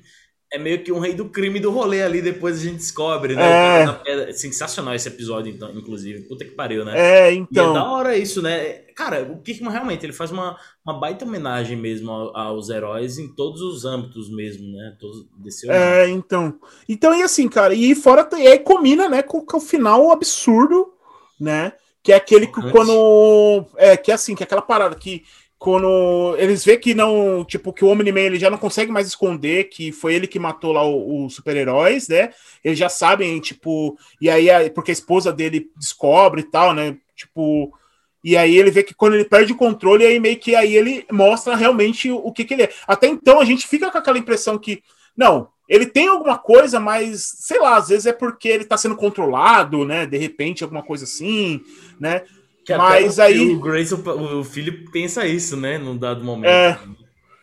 é meio que um rei do crime do rolê ali, depois a gente descobre, né? É... Sensacional esse episódio, então, inclusive. Puta que pariu, né? É, então. E é da hora isso, né? Cara, o Kirkman realmente, ele faz uma, uma baita homenagem mesmo aos heróis em todos os âmbitos mesmo, né? Todos desse é, então. Então, e assim, cara, e fora, e aí combina, né, com, com o final absurdo, né? Que é aquele que quando. É, que é assim, que é aquela parada que quando eles vê que não, tipo, que o Omni-Man ele já não consegue mais esconder que foi ele que matou lá os super-heróis, né? Eles já sabem, tipo, e aí porque a esposa dele descobre e tal, né? Tipo, e aí ele vê que quando ele perde o controle, aí meio que aí ele mostra realmente o que, que ele é. Até então a gente fica com aquela impressão que não, ele tem alguma coisa, mas sei lá, às vezes é porque ele tá sendo controlado, né? De repente alguma coisa assim, né? Que Mas aí. O Grace, o, o filho, pensa isso, né? Num dado momento. É,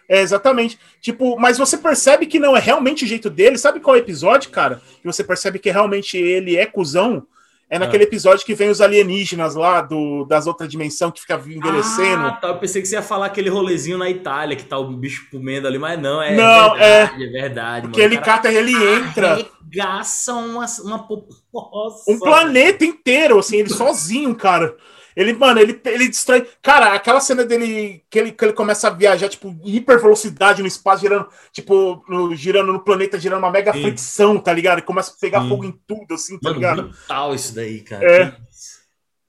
é, exatamente. Tipo, mas você percebe que não é realmente o jeito dele. Sabe qual é episódio, cara? Que você percebe que realmente ele é cuzão? É naquele ah. episódio que vem os alienígenas lá do, das outras dimensões que fica envelhecendo. Ah, tá. Eu pensei que você ia falar aquele rolezinho na Itália, que tá o bicho comendo ali, mas não, é, não, é verdade, é, é verdade. Porque mano. ele cata ele entra. Arregaça uma, uma. Nossa. Um planeta inteiro, assim, ele sozinho, cara. Ele, mano, ele, ele destrói. Cara, aquela cena dele que ele, que ele começa a viajar, tipo, hiper velocidade no espaço, girando, tipo, no, girando no planeta, girando uma mega Sim. fricção, tá ligado? E começa a pegar Sim. fogo em tudo, assim, tá mano, ligado? brutal isso daí, cara. É.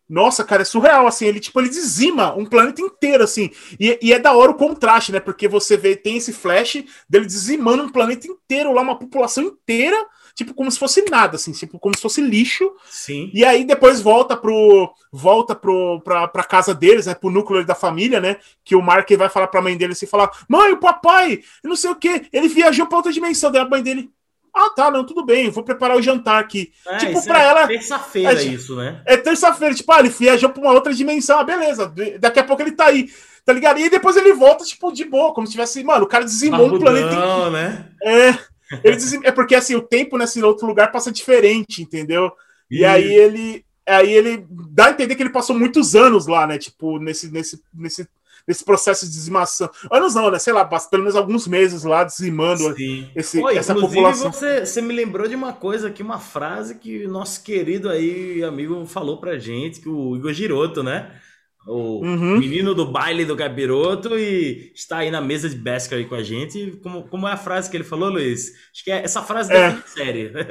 Nossa, cara, é surreal, assim, ele, tipo, ele dizima um planeta inteiro, assim, e, e, é da hora o contraste, né, porque você vê, tem esse flash dele dizimando um planeta inteiro lá, uma população inteira, tipo, como se fosse nada, assim, tipo, como se fosse lixo. Sim. E aí depois volta pro. Volta pro, pra, pra casa deles, né? Pro núcleo da família, né? Que o Mark vai falar pra mãe dele assim, falar: Mãe, o papai, não sei o que, ele viajou pra outra dimensão. Daí a mãe dele. Ah, tá, não, tudo bem, vou preparar o jantar aqui. É, tipo, pra é ela. Terça-feira, é, isso, né? É terça-feira, tipo, ah, ele viajou pra uma outra dimensão, ah, beleza, daqui a pouco ele tá aí, tá ligado? E depois ele volta, tipo, de boa, como se tivesse, mano, o cara dizimou um planeta. Não, né? É. Ele diz, é porque assim, o tempo nesse outro lugar passa diferente, entendeu? E, e aí ele aí ele dá a entender que ele passou muitos anos lá, né? Tipo, nesse, nesse, nesse, nesse processo de dizimação. Anos não, né? Sei lá, pelo menos alguns meses lá dizimando esse, Pô, essa população. Você, você me lembrou de uma coisa aqui, uma frase que o nosso querido aí amigo falou pra gente, que o Igor Giroto, né? O uhum. menino do baile do capiroto e está aí na mesa de Beskar aí com a gente. Como, como é a frase que ele falou, Luiz? Acho que é, essa frase é. define série. [laughs]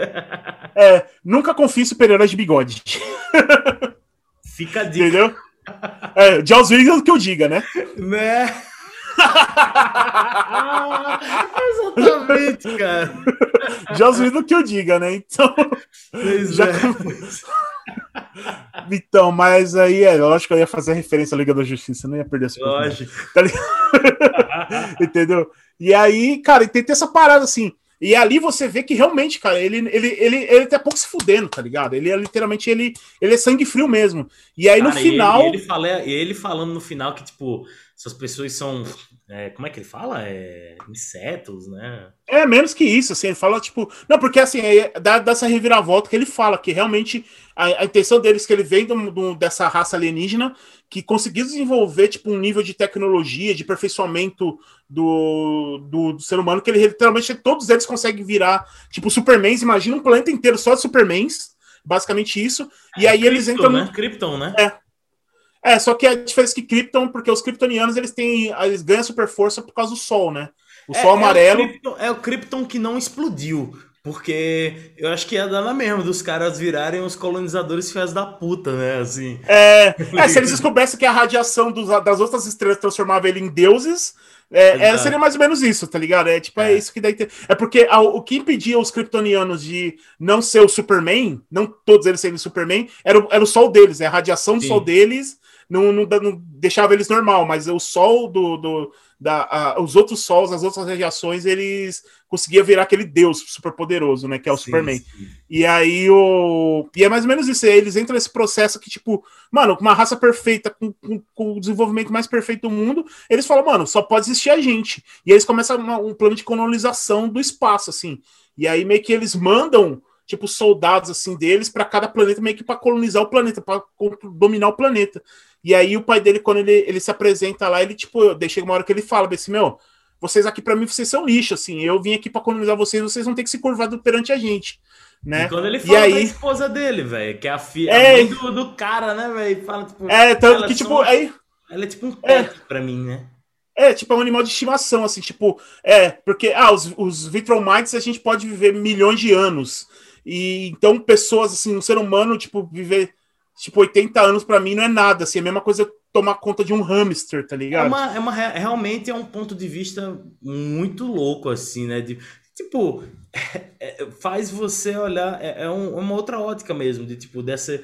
É, nunca confie super-heróis de bigode. [laughs] Fica a dica. Entendeu? É, Joss Whedon que eu diga, né? Né? [laughs] Exatamente, cara. Joss Whedon que eu diga, né? Então. Pois já... é. Então, mas aí é lógico que eu ia fazer referência à Liga da Justiça, não ia perder essa Lógico. [laughs] Tá Entendeu? E aí, cara, tem essa parada assim. E ali você vê que realmente, cara, ele, ele, ele, ele tá pouco se fudendo, tá ligado? Ele é literalmente, ele, ele é sangue frio mesmo. E aí cara, no final. Ele, ele, fala, ele falando no final que, tipo, essas pessoas são é, como é que ele fala? É, insetos, né? É, menos que isso, assim, ele fala, tipo. Não, porque assim, é, dá, dá essa reviravolta que ele fala, que realmente a, a intenção deles que ele vem do, do, dessa raça alienígena que conseguiu desenvolver, tipo, um nível de tecnologia, de aperfeiçoamento do, do, do ser humano, que ele literalmente todos eles conseguem virar, tipo, Supermans. Imagina um planeta inteiro só de Supermans. Basicamente isso. É, e aí Krypton, eles entram. Né? No... Krypton, né? É, é, só que a diferença é que Krypton, porque os kryptonianos eles têm. Eles ganham super força por causa do sol, né? O é, sol amarelo. É o, Krypton, é o Krypton que não explodiu. Porque eu acho que ia dar na mesma dos caras virarem os colonizadores fiéis da puta, né? Assim. É, é se eles descobrissem que a radiação dos, das outras estrelas transformava ele em deuses, é, é, seria mais ou menos isso, tá ligado? É tipo, é, é isso que daí. Tem... É porque a, o que impedia os kryptonianos de não ser o Superman, não todos eles serem Superman, era o, era o sol deles, é a radiação do Sim. sol deles não, não, não, deixava eles normal, mas o sol do. do da, a, os outros sols, as outras radiações, eles conseguiam virar aquele deus super poderoso, né? Que é o sim, Superman. Sim. E aí o. E é mais ou menos isso. Eles entram nesse processo que, tipo, mano, com uma raça perfeita, com, com, com, o desenvolvimento mais perfeito do mundo, eles falam, mano, só pode existir a gente. E aí eles começam uma, um plano de colonização do espaço, assim. E aí meio que eles mandam tipo soldados assim deles para cada planeta meio que para colonizar o planeta, para dominar o planeta. E aí o pai dele quando ele, ele se apresenta lá, ele tipo, deixei uma hora que ele fala assim, meu, vocês aqui para mim vocês são lixo, assim. Eu vim aqui para colonizar vocês, vocês vão ter que se curvar perante a gente, né? E quando ele fala e aí... esposa dele, velho, que é a filha É. do, do cara, né, velho? Fala tipo, É, tanto que tipo, são- aí ela é tipo um É. pet pra mim, né? É, tipo, é um animal de estimação, assim, tipo, é, porque, ah, os, os Vitromites a gente pode viver milhões de anos. E então, pessoas, assim, um ser humano, tipo, viver, tipo, 80 anos pra mim não é nada, assim, é a mesma coisa tomar conta de um hamster, tá É ligado? uma, é uma, re- realmente é um ponto de vista muito louco, assim, né? De, tipo, [laughs] é- faz você olhar, é, é um- uma outra ótica mesmo, de tipo, dessa.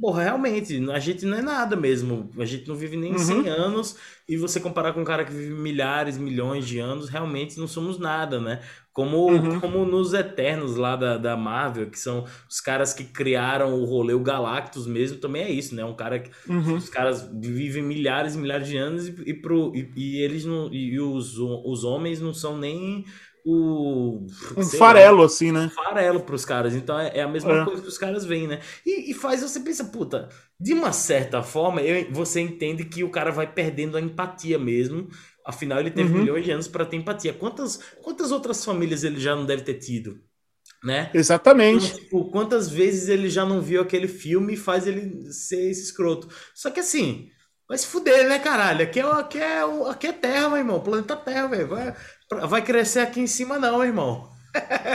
Porra, realmente, a gente não é nada mesmo. A gente não vive nem Uhum. 100 anos, e você comparar com um cara que vive milhares, milhões de anos, realmente não somos nada, né? Como, Uhum. como nos Eternos lá da, da Marvel, que são os caras que criaram o rolê, o Galactus mesmo, também é isso, né? Um cara que Uhum. os caras vivem milhares e milhares de anos e, e, pro, e, e eles não. E os, os homens não são nem o. Um sei lá, farelo, assim, né? farelo pros caras. Então é, é a mesma É. coisa que os caras veem, né? E, e faz você pensar, puta, de uma certa forma, eu- você entende que o cara vai perdendo a empatia mesmo. Afinal, ele teve Uhum. milhões de anos para ter empatia. Quantas, quantas outras famílias ele já não deve ter tido? Né? Então, Exatamente. tipo, quantas vezes ele já não viu aquele filme e faz ele ser esse escroto. Só que assim, vai se fuder, né, caralho? Aqui é, aqui é, aqui é Terra, meu irmão. Planeta Terra, velho. Vai, vai crescer aqui em cima, não, meu irmão.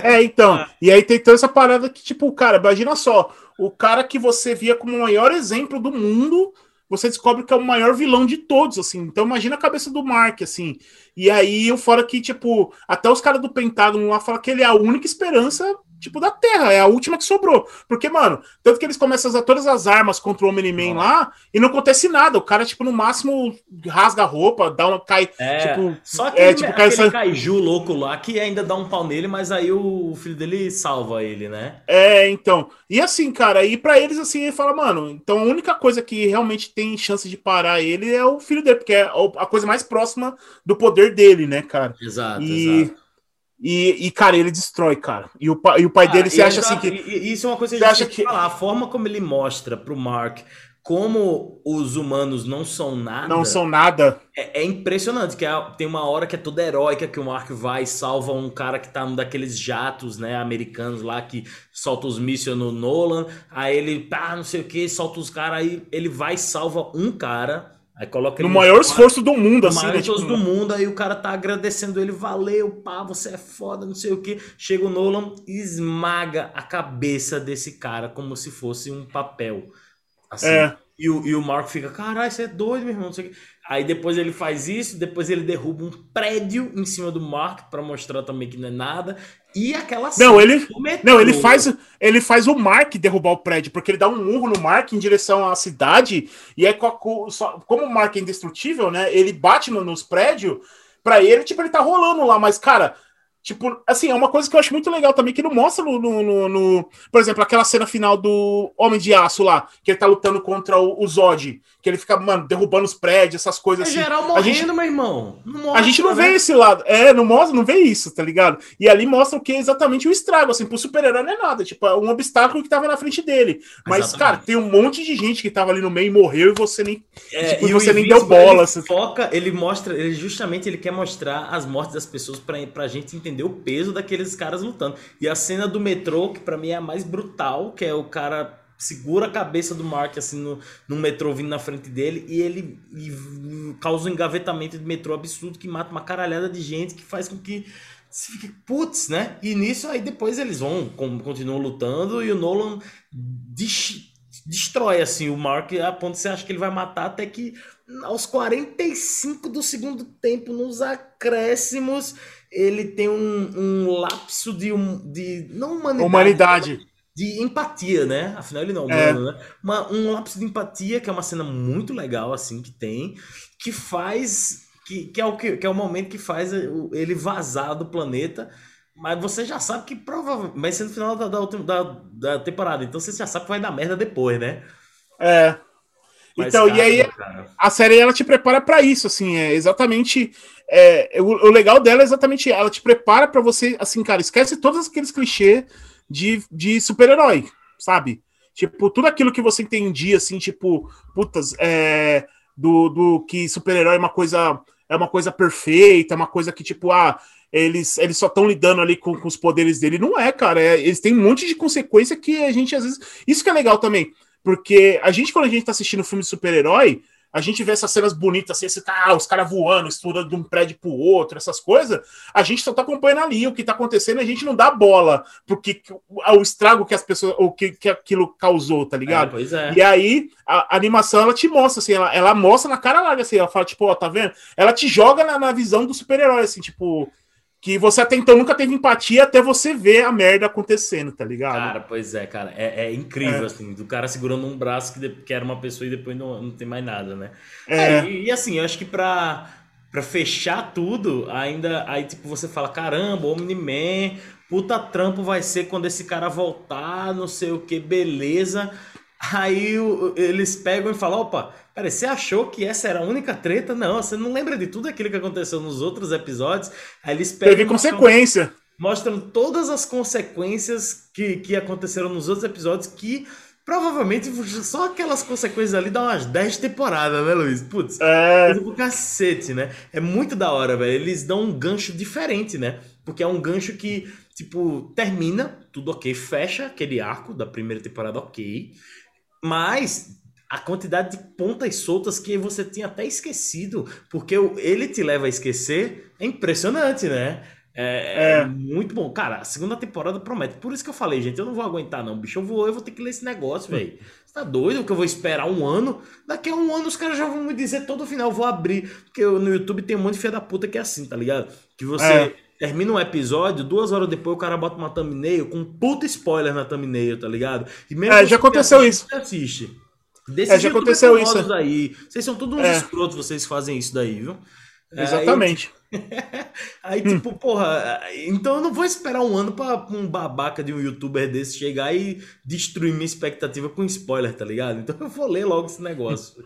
É, então. E aí tem toda essa parada que, tipo, cara, imagina só, o cara que você via como o maior exemplo do mundo, você descobre que é o maior vilão de todos, assim. Então imagina a cabeça do Mark, assim. E aí o fora que, tipo, até os caras do Pentágono lá falam que ele é a única esperança, tipo, da Terra, é a última que sobrou. Porque, mano, tanto que eles começam a usar todas as armas contra o Omni-Man lá e não acontece nada. O cara, tipo, no máximo rasga a roupa, dá uma. cai. É, Tipo, só é, aquele, tipo, aquele cara, kaiju louco lá que ainda dá um pau nele, mas aí o filho dele salva ele, né? É, então. E assim, cara, e pra eles, assim, ele fala, mano, então a única coisa que realmente tem chance de parar ele é o filho dele, porque é a coisa mais próxima do poder dele, né, cara? Exato, E, exato. E, e, cara, ele destrói, cara. E o, e o pai Ah, dele, você acha assim que. Isso é uma coisa que a gente acha que que- falar. A forma como ele mostra pro Mark como os humanos não são nada. Não são nada. É, é impressionante, que é- tem uma hora que é toda heróica que o Mark vai e salva um cara que tá num daqueles jatos, né, americanos lá, que solta os mísseis no Nolan, aí ele, pá, não sei o que, solta os caras, aí ele vai e salva um cara, aí coloca No maior esforço do mundo, no assim, maior né? esforço Tipo, do mundo, aí o cara tá agradecendo ele, valeu, pá, você é foda, não sei o que. Chega o Nolan e esmaga a cabeça desse cara como se fosse um papel. Assim. É. E o, e o Mark fica, caralho, você é doido, meu irmão, não sei o que. Aí depois ele faz isso, depois ele derruba um prédio em cima do Mark pra mostrar também que não é nada. E aquela Não, ele-. Não, ele faz, ele faz o Mark derrubar o prédio, porque ele dá um murro no Mark em direção à cidade, e só- como o Mark é indestrutível, né? Ele bate no- nos prédios, pra ele, tipo, ele tá rolando lá, mas, cara. Tipo, assim, é uma coisa que eu acho muito legal também, que não mostra no, no- no- no- Por exemplo, aquela cena final do Homem de Aço lá, que ele tá lutando contra o, o Zod, que ele fica, mano, derrubando os prédios, essas coisas É assim. geral A morrendo, gente- meu irmão. Não A gente não mostra, vê né? esse lado. É, não mostra, não vê isso, tá ligado? E ali mostra o que é exatamente o estrago, assim, pro super-herói não é nada, tipo, é um obstáculo que tava na frente dele. Mas, Exatamente. cara, tem um monte de gente que tava ali no meio e morreu e você nem. É, Tipo, e você nem deu bola, Ele assim. foca, ele mostra, ele justamente ele quer mostrar as mortes das pessoas pra, pra gente entender o peso daqueles caras lutando. E a cena do metrô, que pra mim é a mais brutal, que é o cara segura a cabeça do Mark assim no, no metrô vindo na frente dele e ele e causa um engavetamento de metrô absurdo que mata uma caralhada de gente que faz com que você fique putz, né? E nisso aí depois eles vão, continuam lutando e o Nolan des- destrói assim o Mark a ponto que você acha que ele vai matar até que aos 45 do segundo tempo, nos acréscimos, ele tem um, um lapso de, um, de não humanidade, Humanidade. de empatia, né? Afinal, ele não é É. humano, né? Uma, um lapso de empatia, que é uma cena muito legal, assim, que tem, que faz. Que, que, é, o que, que é o momento que faz ele vazar do planeta. Mas você já sabe que provavelmente vai ser no final da, da, da, da temporada. Então você já sabe que vai dar merda depois, né? É. Mas, Então, e aí cara, a série ela te prepara pra isso, assim, é exatamente. É, o, o legal dela é exatamente, ela te prepara pra você, assim, cara, esquece todos aqueles clichês de, de super-herói, sabe? Tipo, tudo aquilo que você entendia, assim, tipo, putas, é, do, do que super-herói é uma coisa é uma coisa perfeita, é uma coisa que, tipo, ah, eles, eles só estão lidando ali com, com, os poderes dele. Não é, cara. É, eles têm um monte de consequência que a gente, às vezes. Isso que é legal também. Porque a gente, quando a gente tá assistindo filme de super-herói, a gente vê essas cenas bonitas, assim, esse, tá, os caras voando, estudando de um prédio pro outro, essas coisas, a gente só tá acompanhando ali o que tá acontecendo, a gente não dá bola porque o estrago que as pessoas, o que, que aquilo causou, tá ligado? É, pois é. E aí, a, a, animação, ela te mostra, assim, ela, ela mostra na cara larga, assim, ela fala, tipo, ó, tá vendo? Ela te joga na, na visão do super-herói, assim, tipo, que você até então nunca teve empatia até você ver a merda acontecendo, tá ligado? Cara, pois é, cara. É, é incrível, é. assim, do cara segurando um braço que, que era uma pessoa e depois não, não tem mais nada, né? É. e, e, assim, eu acho que pra, pra fechar tudo, ainda. Aí, tipo, você fala: caramba, Omni-Man, puta trampo vai ser quando esse cara voltar, não sei o que, beleza. Aí eles pegam e falam: opa, peraí, você achou que essa era a única treta? Não, você não lembra de tudo aquilo que aconteceu nos outros episódios. Aí eles pegam. Teve consequência. Mostram todas as consequências que, que aconteceram nos outros episódios que provavelmente só aquelas consequências ali dão umas 10 temporadas, né, Luiz? Putz, é do cacete, né? É muito da hora, velho. Eles dão um gancho diferente, né? Porque é um gancho que, tipo, termina, tudo ok, fecha aquele arco da primeira temporada, ok. Mas a quantidade de pontas soltas que você tinha até esquecido, porque ele te leva a esquecer, é impressionante, né? É, é, é, muito bom. Cara, a segunda temporada promete. Por isso que eu falei, gente, eu não vou aguentar, não, bicho. Eu vou, eu vou ter que ler esse negócio, velho. Você tá doido que eu vou esperar um ano? Daqui a um ano os caras já vão me dizer todo final, eu vou abrir. Porque eu, no YouTube tem um monte de filha da puta que é assim, tá ligado? Que você. É. Termina um episódio, duas horas depois o cara bota uma thumbnail com um puta spoiler na thumbnail, tá ligado? E mesmo é, já aconteceu assiste, isso. assiste. Desses é, já aconteceu isso. Aí. Vocês são todos uns é. escrotos, vocês fazem isso daí, viu? É, Exatamente. Aí, [laughs] hum. tipo, porra, então eu não vou esperar um ano pra um babaca de um youtuber desse chegar e destruir minha expectativa com spoiler, tá ligado? Então eu vou ler logo esse negócio.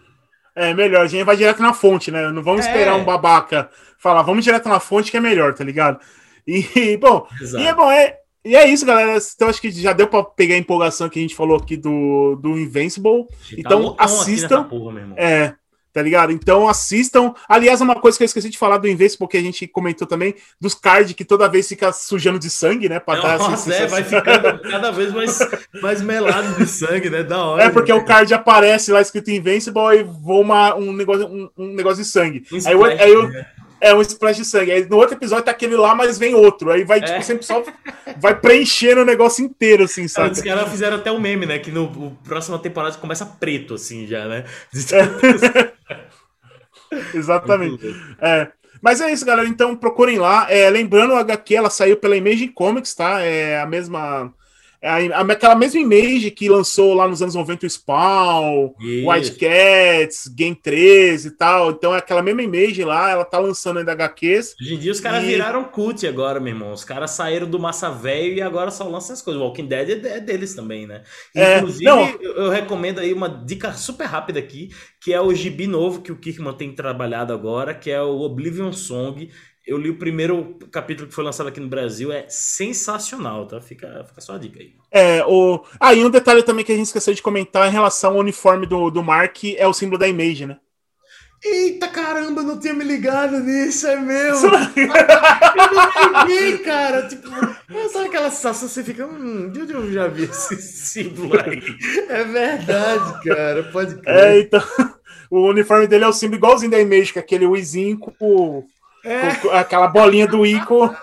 É melhor, a gente vai direto na fonte, né? Não vamos é. esperar um babaca falar, vamos direto na fonte que é melhor, tá ligado? E, [laughs] bom, Exato. e é bom, é, e é isso, galera. Então acho que já deu para pegar a empolgação que a gente falou aqui do, do Invincible. Então tá assistam. Porra, é, tá ligado? Então assistam. Aliás, uma coisa que eu esqueci de falar do Invincible, que a gente comentou também, dos cards que toda vez fica sujando de sangue, né? Pra Nossa, dar assim, é, vai ficando cada vez mais, mais melado de sangue, né? Da hora. É porque né? o card aparece lá escrito Invincible e voa uma, um, negócio, um, um negócio de sangue. Um aí, eu, aí eu, né? É um splash de sangue. Aí no outro episódio tá aquele lá, mas vem outro. Aí vai, tipo, é. sempre só vai preenchendo o negócio inteiro, assim, sabe? Os caras fizeram até um meme, né? Que no, próxima temporada começa preto, assim, já, né? [laughs] Exatamente. É. Mas é isso, galera. Então procurem lá. É, lembrando, a HQ ela saiu pela Image Comics, tá? É a mesma é aquela mesma image que lançou lá nos anos 90 o Spawn, Isso. White Cats, Game 13 e tal. Então é aquela mesma image lá, ela tá lançando ainda HQs. Hoje em dia os caras e... viraram cult agora, meu irmão. Os caras saíram do massa velho e agora só lançam as coisas. O Walking Dead é, é deles também, né? É, Inclusive, não... eu recomendo aí uma dica super rápida aqui, que é o gibi novo que o Kirkman tem trabalhado agora, que é o Oblivion Song eu li o primeiro capítulo que foi lançado aqui no Brasil, é sensacional, tá? Fica, fica só a dica aí. É, o... Ah, e um detalhe também que a gente esqueceu de comentar em relação ao uniforme do, do Mark é o símbolo da Image, né? Eita caramba, não tinha me ligado nisso, é mesmo. eu não liguei, cara. Tipo, sabe aquela sensação você fica, hum, de onde eu já vi esse símbolo aí? É verdade, cara, pode crer. É, então, [laughs] o uniforme dele é o símbolo igualzinho da Image, que é aquele Wizinho com é. Com aquela bolinha do Ico.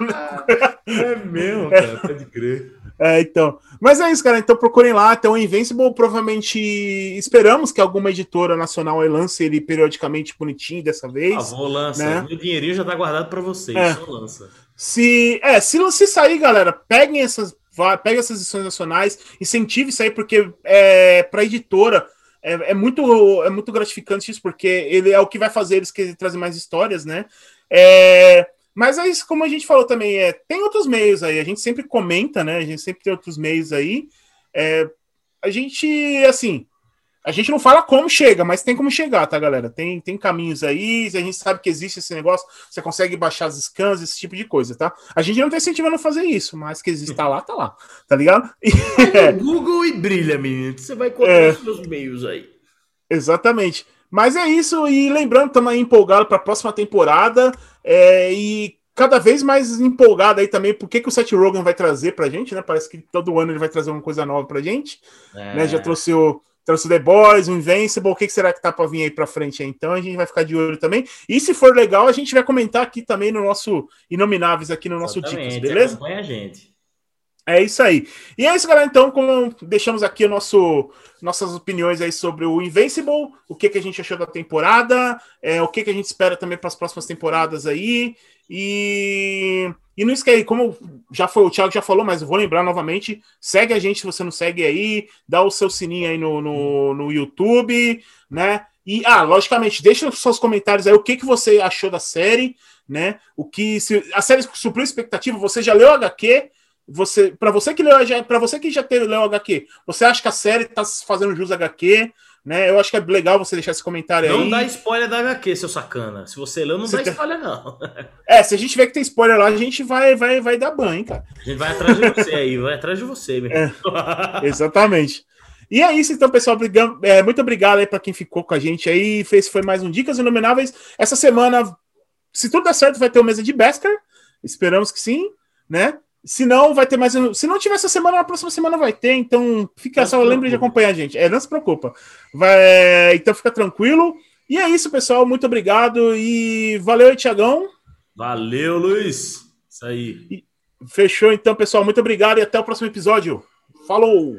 É mesmo, cara, pode crer. É, então. Mas é isso, cara. Então procurem lá. Então, o Invincible, provavelmente esperamos que alguma editora nacional lance ele periodicamente bonitinho dessa vez. Ah, vou lançar. Né? O dinheirinho já tá guardado para vocês. É. Só lança. Se, é, se, se sair, galera, peguem essas, peguem essas edições nacionais, incentive isso aí, porque é, para editora é, é, muito, é muito gratificante isso, porque ele é o que vai fazer eles que trazem mais histórias, né? É, mas é isso, como a gente falou também, é, tem outros meios aí, a gente sempre comenta, né? A gente sempre tem outros meios aí. É, a gente, assim, a gente não fala como chega, mas tem como chegar, tá, galera? Tem, tem caminhos aí, a gente sabe que existe esse negócio, você consegue baixar as scans, esse tipo de coisa, tá? A gente não tá incentivando a fazer isso, mas que existe, tá lá, tá lá, tá ligado? [laughs] E, é. Google e brilha, menino. Você vai encontrar é, os seus meios aí. Exatamente. Mas é isso, e lembrando, estamos empolgados para a próxima temporada. É, e cada vez mais empolgado aí também por que, que o Seth Rogen vai trazer pra gente, né? Parece que todo ano ele vai trazer uma coisa nova pra gente. É. Né? Já trouxe o, trouxe o The Boys, o Invincible, o que, que será que tá pra vir aí pra frente aí? Então a gente vai ficar de olho também. E se for legal, a gente vai comentar aqui também no nosso Inomináveis, aqui no nosso Dicas, beleza? Acompanha a gente. É isso aí. E é isso, galera. Então, como deixamos aqui o nosso, nossas opiniões aí sobre o Invincible, o que, que a gente achou da temporada, é, o que, que a gente espera também para as próximas temporadas aí. E, e não esquece, como já foi, o Thiago já falou, mas eu vou lembrar novamente: segue a gente se você não segue aí, dá o seu sininho aí no, no, no YouTube, né? E, ah, logicamente, deixa os seus comentários aí o que, que você achou da série, né? O que se a série supriu expectativa, você já leu HQ? Você, para você que leu, para você que já teve leu HQ, você acha que a série tá fazendo jus HQ? Né? Eu acho que é legal você deixar esse comentário não aí. Não dá spoiler da HQ, seu sacana. Se você leu, não você dá spoiler, não. [laughs] É, se a gente vê que tem spoiler lá, a gente vai, vai, vai dar banho, cara. A gente vai atrás de você aí, vai atrás de você, meu. É, exatamente. E é isso, então, pessoal. É, muito obrigado aí para quem ficou com a gente aí. Fez, foi mais um Dicas Inomináveis. Essa semana, se tudo der certo, vai ter o mesa de Beskar. Esperamos que sim, né? Se não, vai ter mais. Se não tiver essa semana, na próxima semana vai ter. Então, fica só, lembre de acompanhar a gente. É, não se preocupa. Vai, então, fica tranquilo. E é isso, pessoal. Muito obrigado. E valeu aí, Tiagão. Valeu, Luiz. Isso aí. E fechou, então, pessoal. Muito obrigado e até o próximo episódio. Falou!